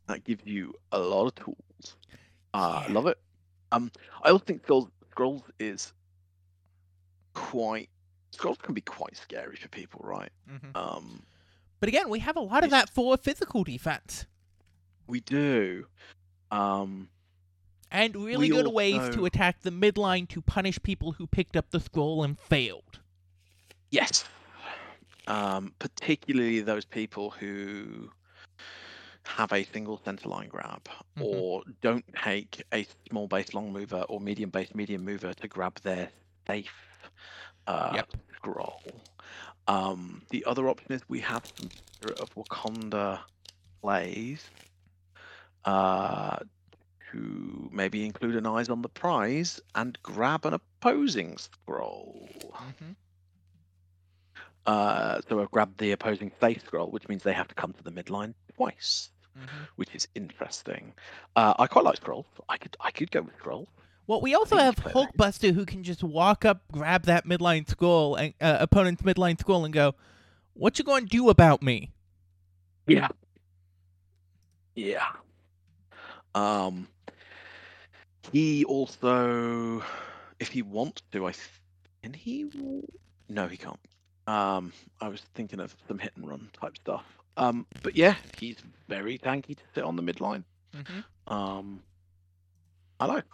that gives you a lot of tools. Uh, I love it. Um, I also think Scrolls, Scrolls is quite. Scrolls can be quite scary for people, right? Mhm. Um, But again, we have a lot of that for physical defense. we do. Um, And really good ways to attack the midline to punish people who picked up the scroll and failed. Yes. Um, particularly those people who have a single center line grab Mhm. or don't take a small base long mover or medium base medium mover to grab their safe uh, Yep. scroll. Um, the other option is we have some Spirit of Wakanda plays uh, to maybe include an eyes on the prize and grab an opposing scroll. Mhm. Uh, so I've grabbed the opposing face scroll, which means they have to come to the midline twice, Mhm. which is interesting. Uh, I quite like scrolls. I could I could go with scrolls. Well, we also have it's play that. Hulkbuster who can just walk up, grab that midline scroll, and uh, opponent's midline scroll, and go, "What you going to do about me?" Yeah. Yeah. Um. He also, if he wants to, I th- can he? No, he can't. Um, I was thinking of some hit and run type stuff. Um, but yeah, he's very tanky to sit on the midline. Mm-hmm. Um, I like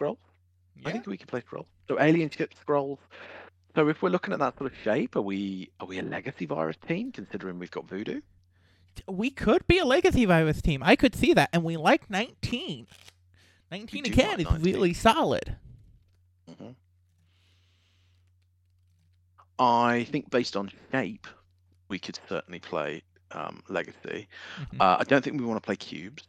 scrolls. I think we could play scrolls. So alien ship scrolls. So if we're looking at that sort of shape, are we are we a legacy virus team considering we've got voodoo? we could be a legacy virus team. I could see that, and we like 19. 19 do again like is really solid. hmm I think based on shape, we could certainly play um, legacy. Mhm. Uh, I don't think we want to play cubes.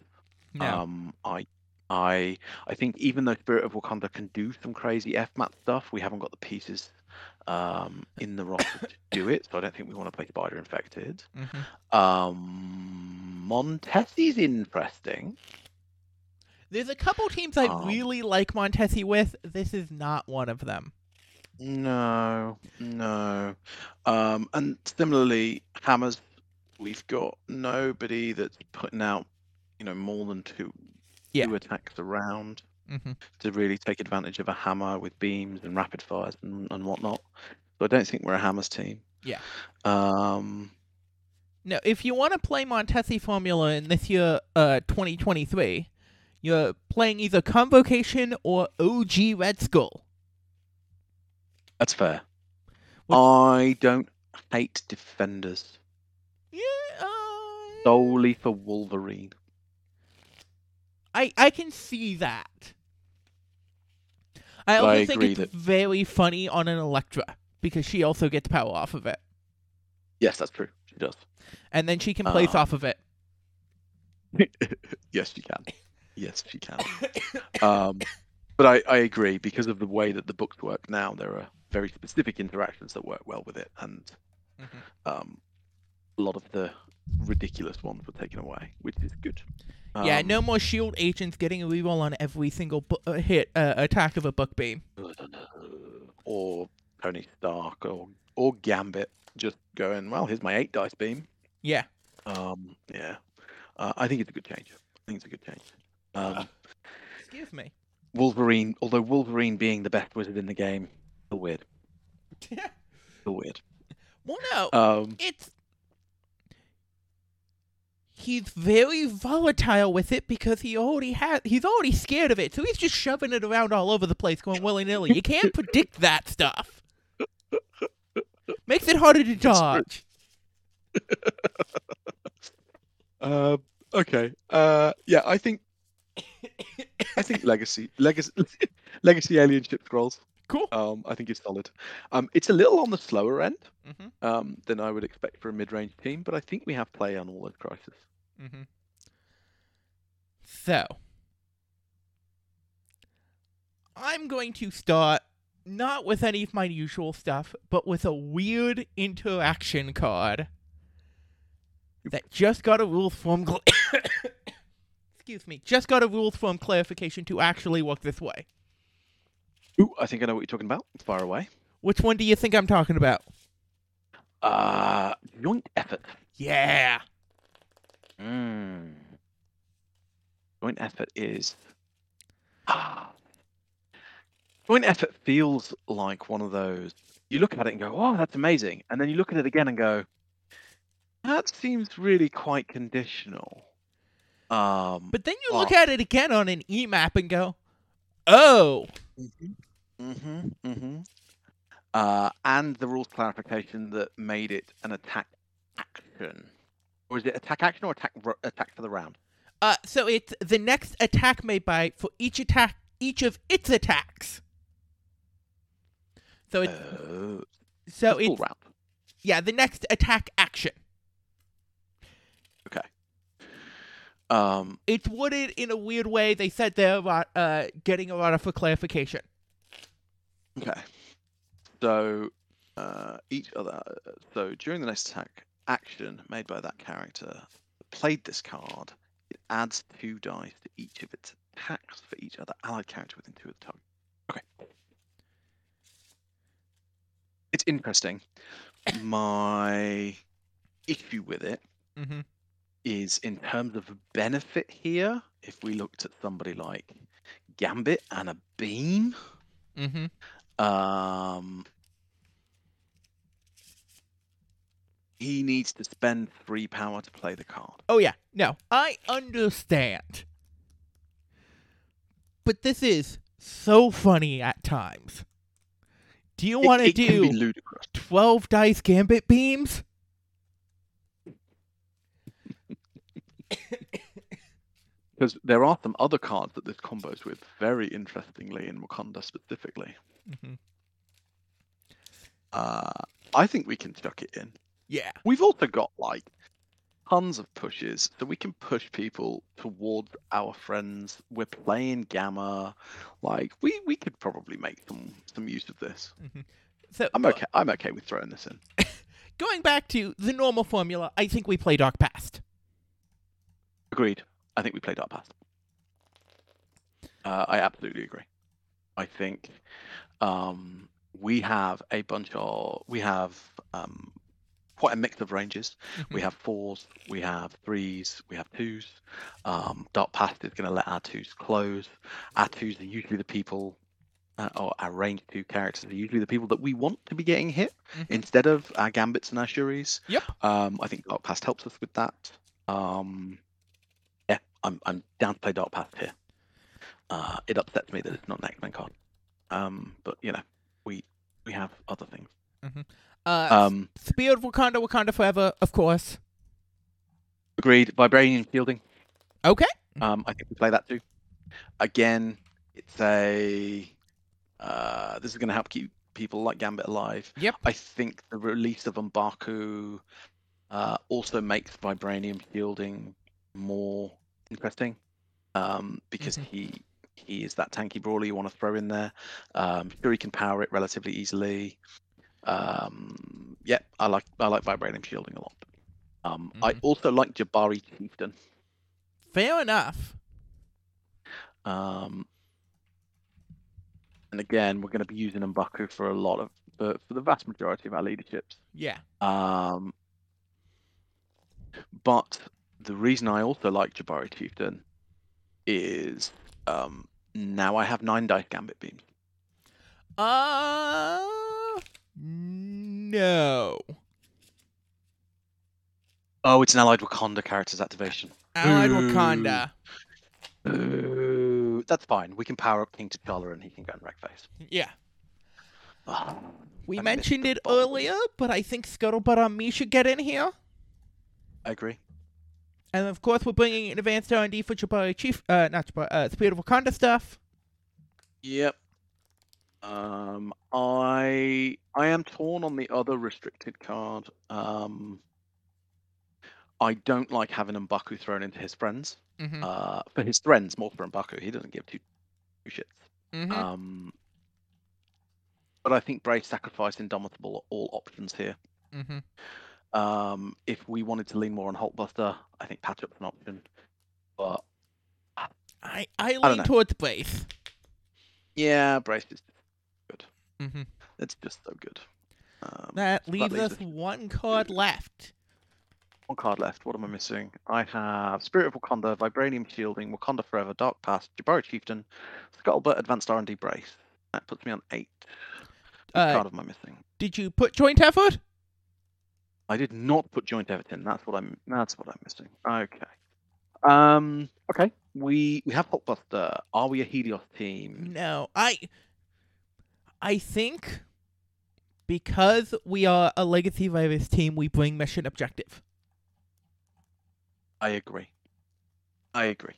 No. Um, I, I, I think even though Spirit of Wakanda can do some crazy FMAT stuff, we haven't got the pieces um, in the roster to do it. So I don't think we want to play Spider Infected. Mhm. Um, Montesi's interesting. There's a couple teams I Um, really like Montesi with. This is not one of them. No, no. Um, and similarly, hammers. We've got nobody that's putting out, you know, more than two, Yeah. two attacks around hmm to really take advantage of a hammer with beams and rapid fires and, and whatnot. So I don't think we're a hammers team. Yeah. Um, No, if you want to play Montesi formula in this year, uh, 2023, you're playing either Convocation or OG Red Skull. that's fair. What- I don't hate defenders Yeah, uh, solely for Wolverine. I I can see that. I also I think it's that- very funny on an Elektra because she also gets power off of it, Yes, that's true. She does. and then she can place Uh, off of it. yes, she can. Yes, she can. Um, but I, I agree because of the way that the books work now. There are very specific interactions that work well with it, and Mhm. um, a lot of the ridiculous ones were taken away, which is good. yeah, Um, no more shield agents getting a reroll on every single bu- uh, hit uh, attack of a book beam. or Tony Stark or or Gambit just going. Well, here's my eight dice beam. Yeah. Um, yeah, uh, I think it's a good change. I think it's a good change. Um, Excuse me. Wolverine, although Wolverine being the best wizard in the game, still weird. Yeah. Still weird. well, no, Um, it's he's very volatile with it because he already has he's already scared of it, so he's just shoving it around all over the place, going willy nilly. You can't predict that stuff. Makes it harder to dodge. uh, okay. Uh, yeah, I think I think Legacy, Legacy, Legacy Alien Ship Scrolls. Cool. Um, I think it's solid. Um, it's a little on the slower end hmm um, than I would expect for a mid-range team, but I think we have play on all those crises. Hmm So, I'm going to start not with any of my usual stuff, but with a weird interaction card that just got a rules form. Gl- Excuse me, just got a rules form clarification to actually work this way. Ooh, I think I know what you're talking about. It's Far away. Which one do you think I'm talking about? Uh, joint effort. Yeah. Mm. Joint effort is. Joint effort feels like one of those. You look at it and go, "Oh, that's amazing," and then you look at it again and go, "That seems really quite conditional." Um, But then you Well- look at it again on an EMAP and go, oh, Mm-hmm. Mm-hmm. Uh, and the rules clarification that made it an attack action, or is it attack action or attack attack for the round? Uh, so it's the next attack made by for each attack, each of its attacks. So it's Uh, so full it's round. yeah the next attack action. Okay. Um. It's worded in a weird way. They said they're uh getting a lot of for clarification. Okay. So, uh, each other. So during the next attack action made by that character, played this card. It adds two dice to each of its attacks for each other allied character within two of the target. Okay. It's interesting. My issue with it Mm-hmm. is in terms of benefit here. If we looked at somebody like Gambit and a beam, Mm-hmm. um, he needs to spend three power to play the card. Oh yeah, no, I understand, but this is so funny at times. Do you want to it can be do twelve dice gambit beams? Because there are some other cards that this combos with, very interestingly in Wakanda specifically. Mhm. Uh, I think we can chuck it in. Yeah. We've also got like tons of pushes, so we can push people towards our friends. We're playing Gamma, like we we could probably make some some use of this. So I'm go- okay. I'm okay with throwing this in. Going back to the normal formula, I think we play Dark Past. Agreed. I think we play Dark past. Uh, I absolutely agree. I think um, we have a bunch of we have um, quite a mix of ranges. We have fours, we have threes, we have twos. Um, Dark Past is going to let our twos close. Our twos are usually the people, uh, or our range two characters are usually the people that we want to be getting hit Mhm. instead of our Gambits and our Shuris. Yep. Um, I think Dark Past helps us with that. Um, yeah, I'm I'm down to play Dark Past here. Uh, it upsets me that it's not an X Men card. Um, but you know, we we have other things. Uh, Um, Spear of Wakanda, Wakanda Forever, of course. agreed. Vibranium shielding. Okay. Um, I think we play that too. Again, it's a. Uh, this is going to help keep people like Gambit alive. Yep. I think the release of M'Baku uh, also makes vibranium shielding more interesting um, because Mhm. he he is that tanky brawler you want to throw in there. Um, sure, he can power it relatively easily. Um, yeah, I like I like vibranium shielding a lot. Um, I Mhm. also like Jabari Chieftain. Fair enough. Um, and again, we're going to be using M'Baku for a lot of for, for the vast majority of our leaderships. Yeah. Um, but the reason I also like Jabari Chieftain is um, now I have nine dice gambit beams. Uh, no. Oh, it's an allied Wakanda character's activation. Allied Ooh. Wakanda. Ooh, that's fine. We can power up King T'Challa and he can go and wreck face. Yeah. Ah, We I mentioned it ball. earlier, but I think Scuttlebutt on me should get in here. I agree. And of course, we're bringing in advanced R&D for Jabari Chief, uh, not Jabari, uh, Spirit of Wakanda stuff. Yep. Um, I I am torn on the other restricted card. Um, I don't like having M'Baku thrown into his friends. Mm-hmm. Uh, for his friends, more for M'Baku. He doesn't give two, two shits. mm-hmm. Um, but I think Brave Sacrifice, Indomitable are all options here. mm-hmm. Um, if we wanted to lean more on Hulkbuster, I think Patch Up's an option. But I I don't lean towards Brace. yeah, Brace is. Mm-hmm. It's just so good. Um, That leaves leaves us one card left. One card left. What am I missing? I have Spirit of Wakanda, Vibranium Shielding, Wakanda Forever, Dark Past, Jabari Chieftain, Scuttlebutt, Advanced R&D Brace. That puts me on eight. What Uh, card am I missing? did you put joint effort? I did not put Joint Effort. That's what I'm. That's what I'm missing. Okay. Um. Okay. We we have Hulkbuster. Are we a Helios team? No, I I think because we are a legacy virus team, we bring mission objective. I agree. I agree.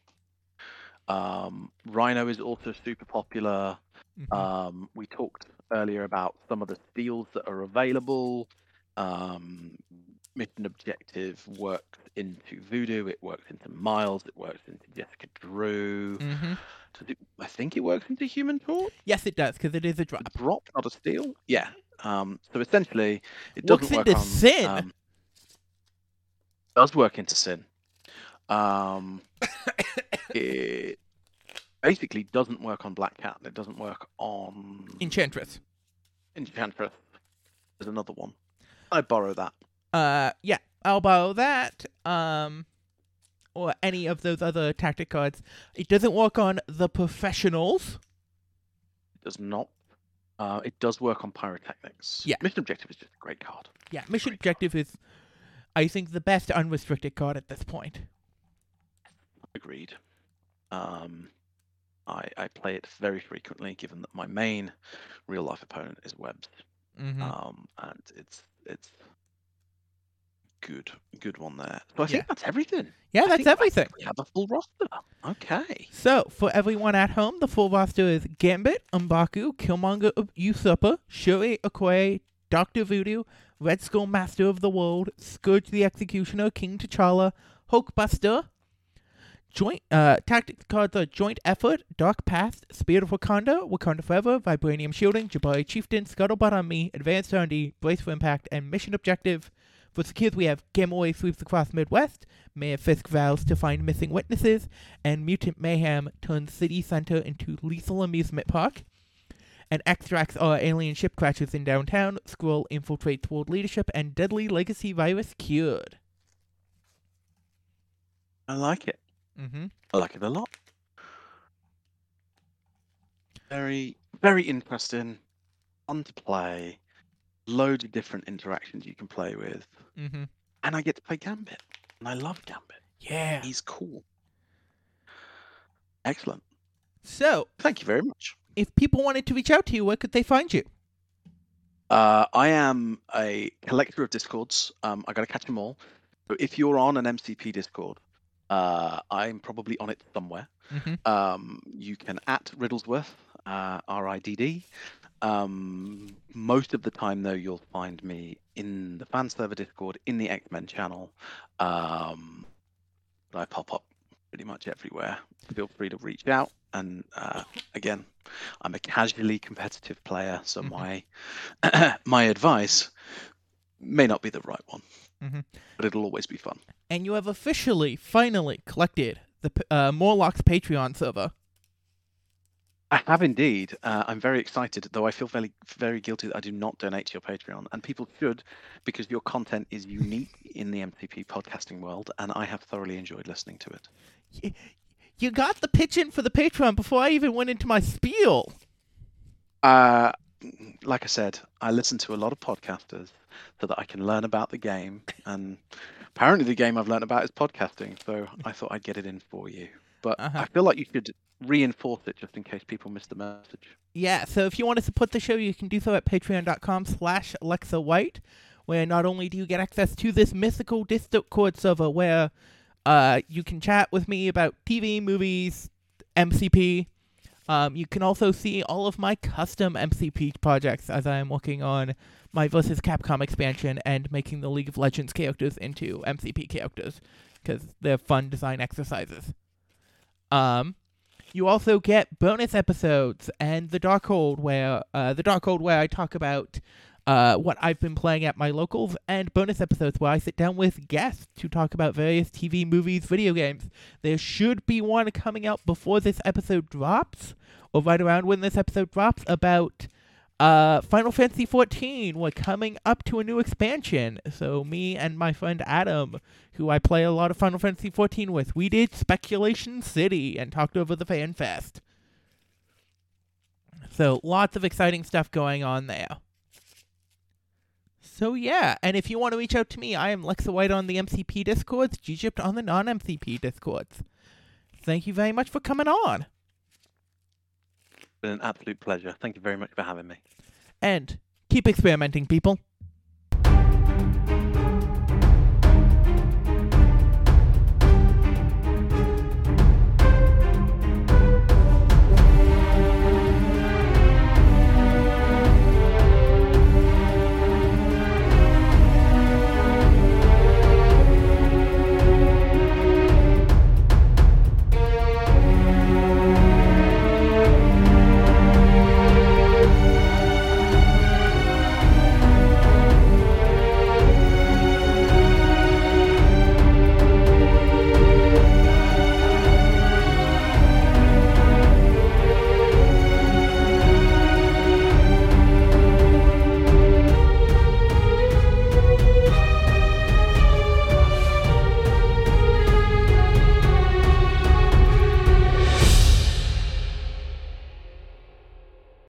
Um, Rhino is also super popular. Mhm. Um, we talked earlier about some of the steals that are available. Um, mission objective works into Voodoo. It works into Miles. It works into Jessica Drew. Mhm. It, I think it works into Human Torch. Yes, it does because it is a A drop. drop, not a steal. Yeah. Um, so essentially, it doesn't work into on. Sin. Um, does work into sin. Um, it basically doesn't work on Black Cat. and It doesn't work on Enchantress. Enchantress. There's another one. I borrow that. Uh, yeah, I'll borrow that. Um, or any of those other tactic cards. It doesn't work on the professionals. It does not. Uh, it does work on pyrotechnics. Yeah. Mission objective is just a great card. Yeah, mission Great card. objective is, I think, the best unrestricted card at this point. Agreed. Um, I I play it very frequently, given that my main real life opponent is Webs. Mm-hmm. Um, and it's it's good good one there. So I Yeah. think that's everything. yeah, I that's everything. We have a full roster. Okay. So, for everyone at home, the full roster is Gambit, M'Baku, Killmonger, Usurper, Shuri Okoye, Doctor Voodoo, Red Skull Master of the World, Scourge the Executioner, King T'Challa, Hulkbuster. Joint uh, tactics cards are Joint Effort, Dark Past, Spirit of Wakanda, Wakanda Forever, Vibranium Shielding, Jabari Chieftain, Scuttlebutt on Me, Advanced R&D, Brace for Impact, and Mission Objective. For secures, we have Gamma Wave Sweeps Across Midwest, Mayor Fisk vows to find missing witnesses, and Mutant Mayhem turns City Center into lethal amusement park. And extracts are alien ship crashes in downtown, Skrull infiltrates world leadership, and deadly legacy virus cured. I like it. Mm-hmm. I like it a lot. Very very interesting. Fun to play. Loads of different interactions you can play with. Mm-hmm. And I get to play Gambit. And I love Gambit. Yeah. He's cool. Excellent. So, Thank you very much. if people wanted to reach out to you, where could they find you? Uh, I am a collector of discords. Um, I got to catch them all. So if you're on an MCP Discord, uh, I'm probably on it somewhere. Mm-hmm. Um, you can at Riddlesworth, uh, R I D D. Um, most of the time, though, you'll find me in the fan server Discord, in the X Men channel. Um, I pop up pretty much everywhere. Feel free to reach out. And uh, again, I'm a casually competitive player, so Mhm. my my advice may not be the right one, mm-hmm. but it'll always be fun. And you have officially, finally collected the uh, Morlocks Patreon server. I have indeed. Uh, I'm very excited, though I feel very, very guilty that I do not donate to your Patreon, and people should, because your content is unique in the MCP podcasting world, and I have thoroughly enjoyed listening to it. You got the pitch in for the Patreon before I even went into my spiel. Uh, like I said, I listen to a lot of podcasters so that I can learn about the game, and apparently the game I've learned about is podcasting. So I thought I'd get it in for you. But Uh-huh. I feel like you should reinforce it just in case people miss the message. Yeah, so if you want to support the show, you can do so at patreon.com slash Lexa White, where not only do you get access to this mythical Discord server where uh, you can chat with me about TV, movies, MCP, Um, you can also see all of my custom MCP projects as I am working on my versus Capcom expansion and making the League of Legends characters into MCP characters because they're fun design exercises. Um, you also get bonus episodes and the Darkhold where uh, the Darkhold where I talk about uh, what I've been playing at my locals, and bonus episodes where I sit down with guests to talk about various TV, movies, video games. There should be one coming out before this episode drops, or right around when this episode drops, about uh, Final Fantasy XIV. We're coming up to a new expansion, so me and my friend Adam, who I play a lot of Final Fantasy XIV with, we did Speculation City and talked over the Fan Fest. So lots of exciting stuff going on there. So yeah, and if you want to reach out to me, I am Lexa White on the MCP Discords, Gypt on the non-MCP Discords. Thank you very much for coming on. Been an absolute pleasure. Thank you very much for having me. And keep experimenting, people.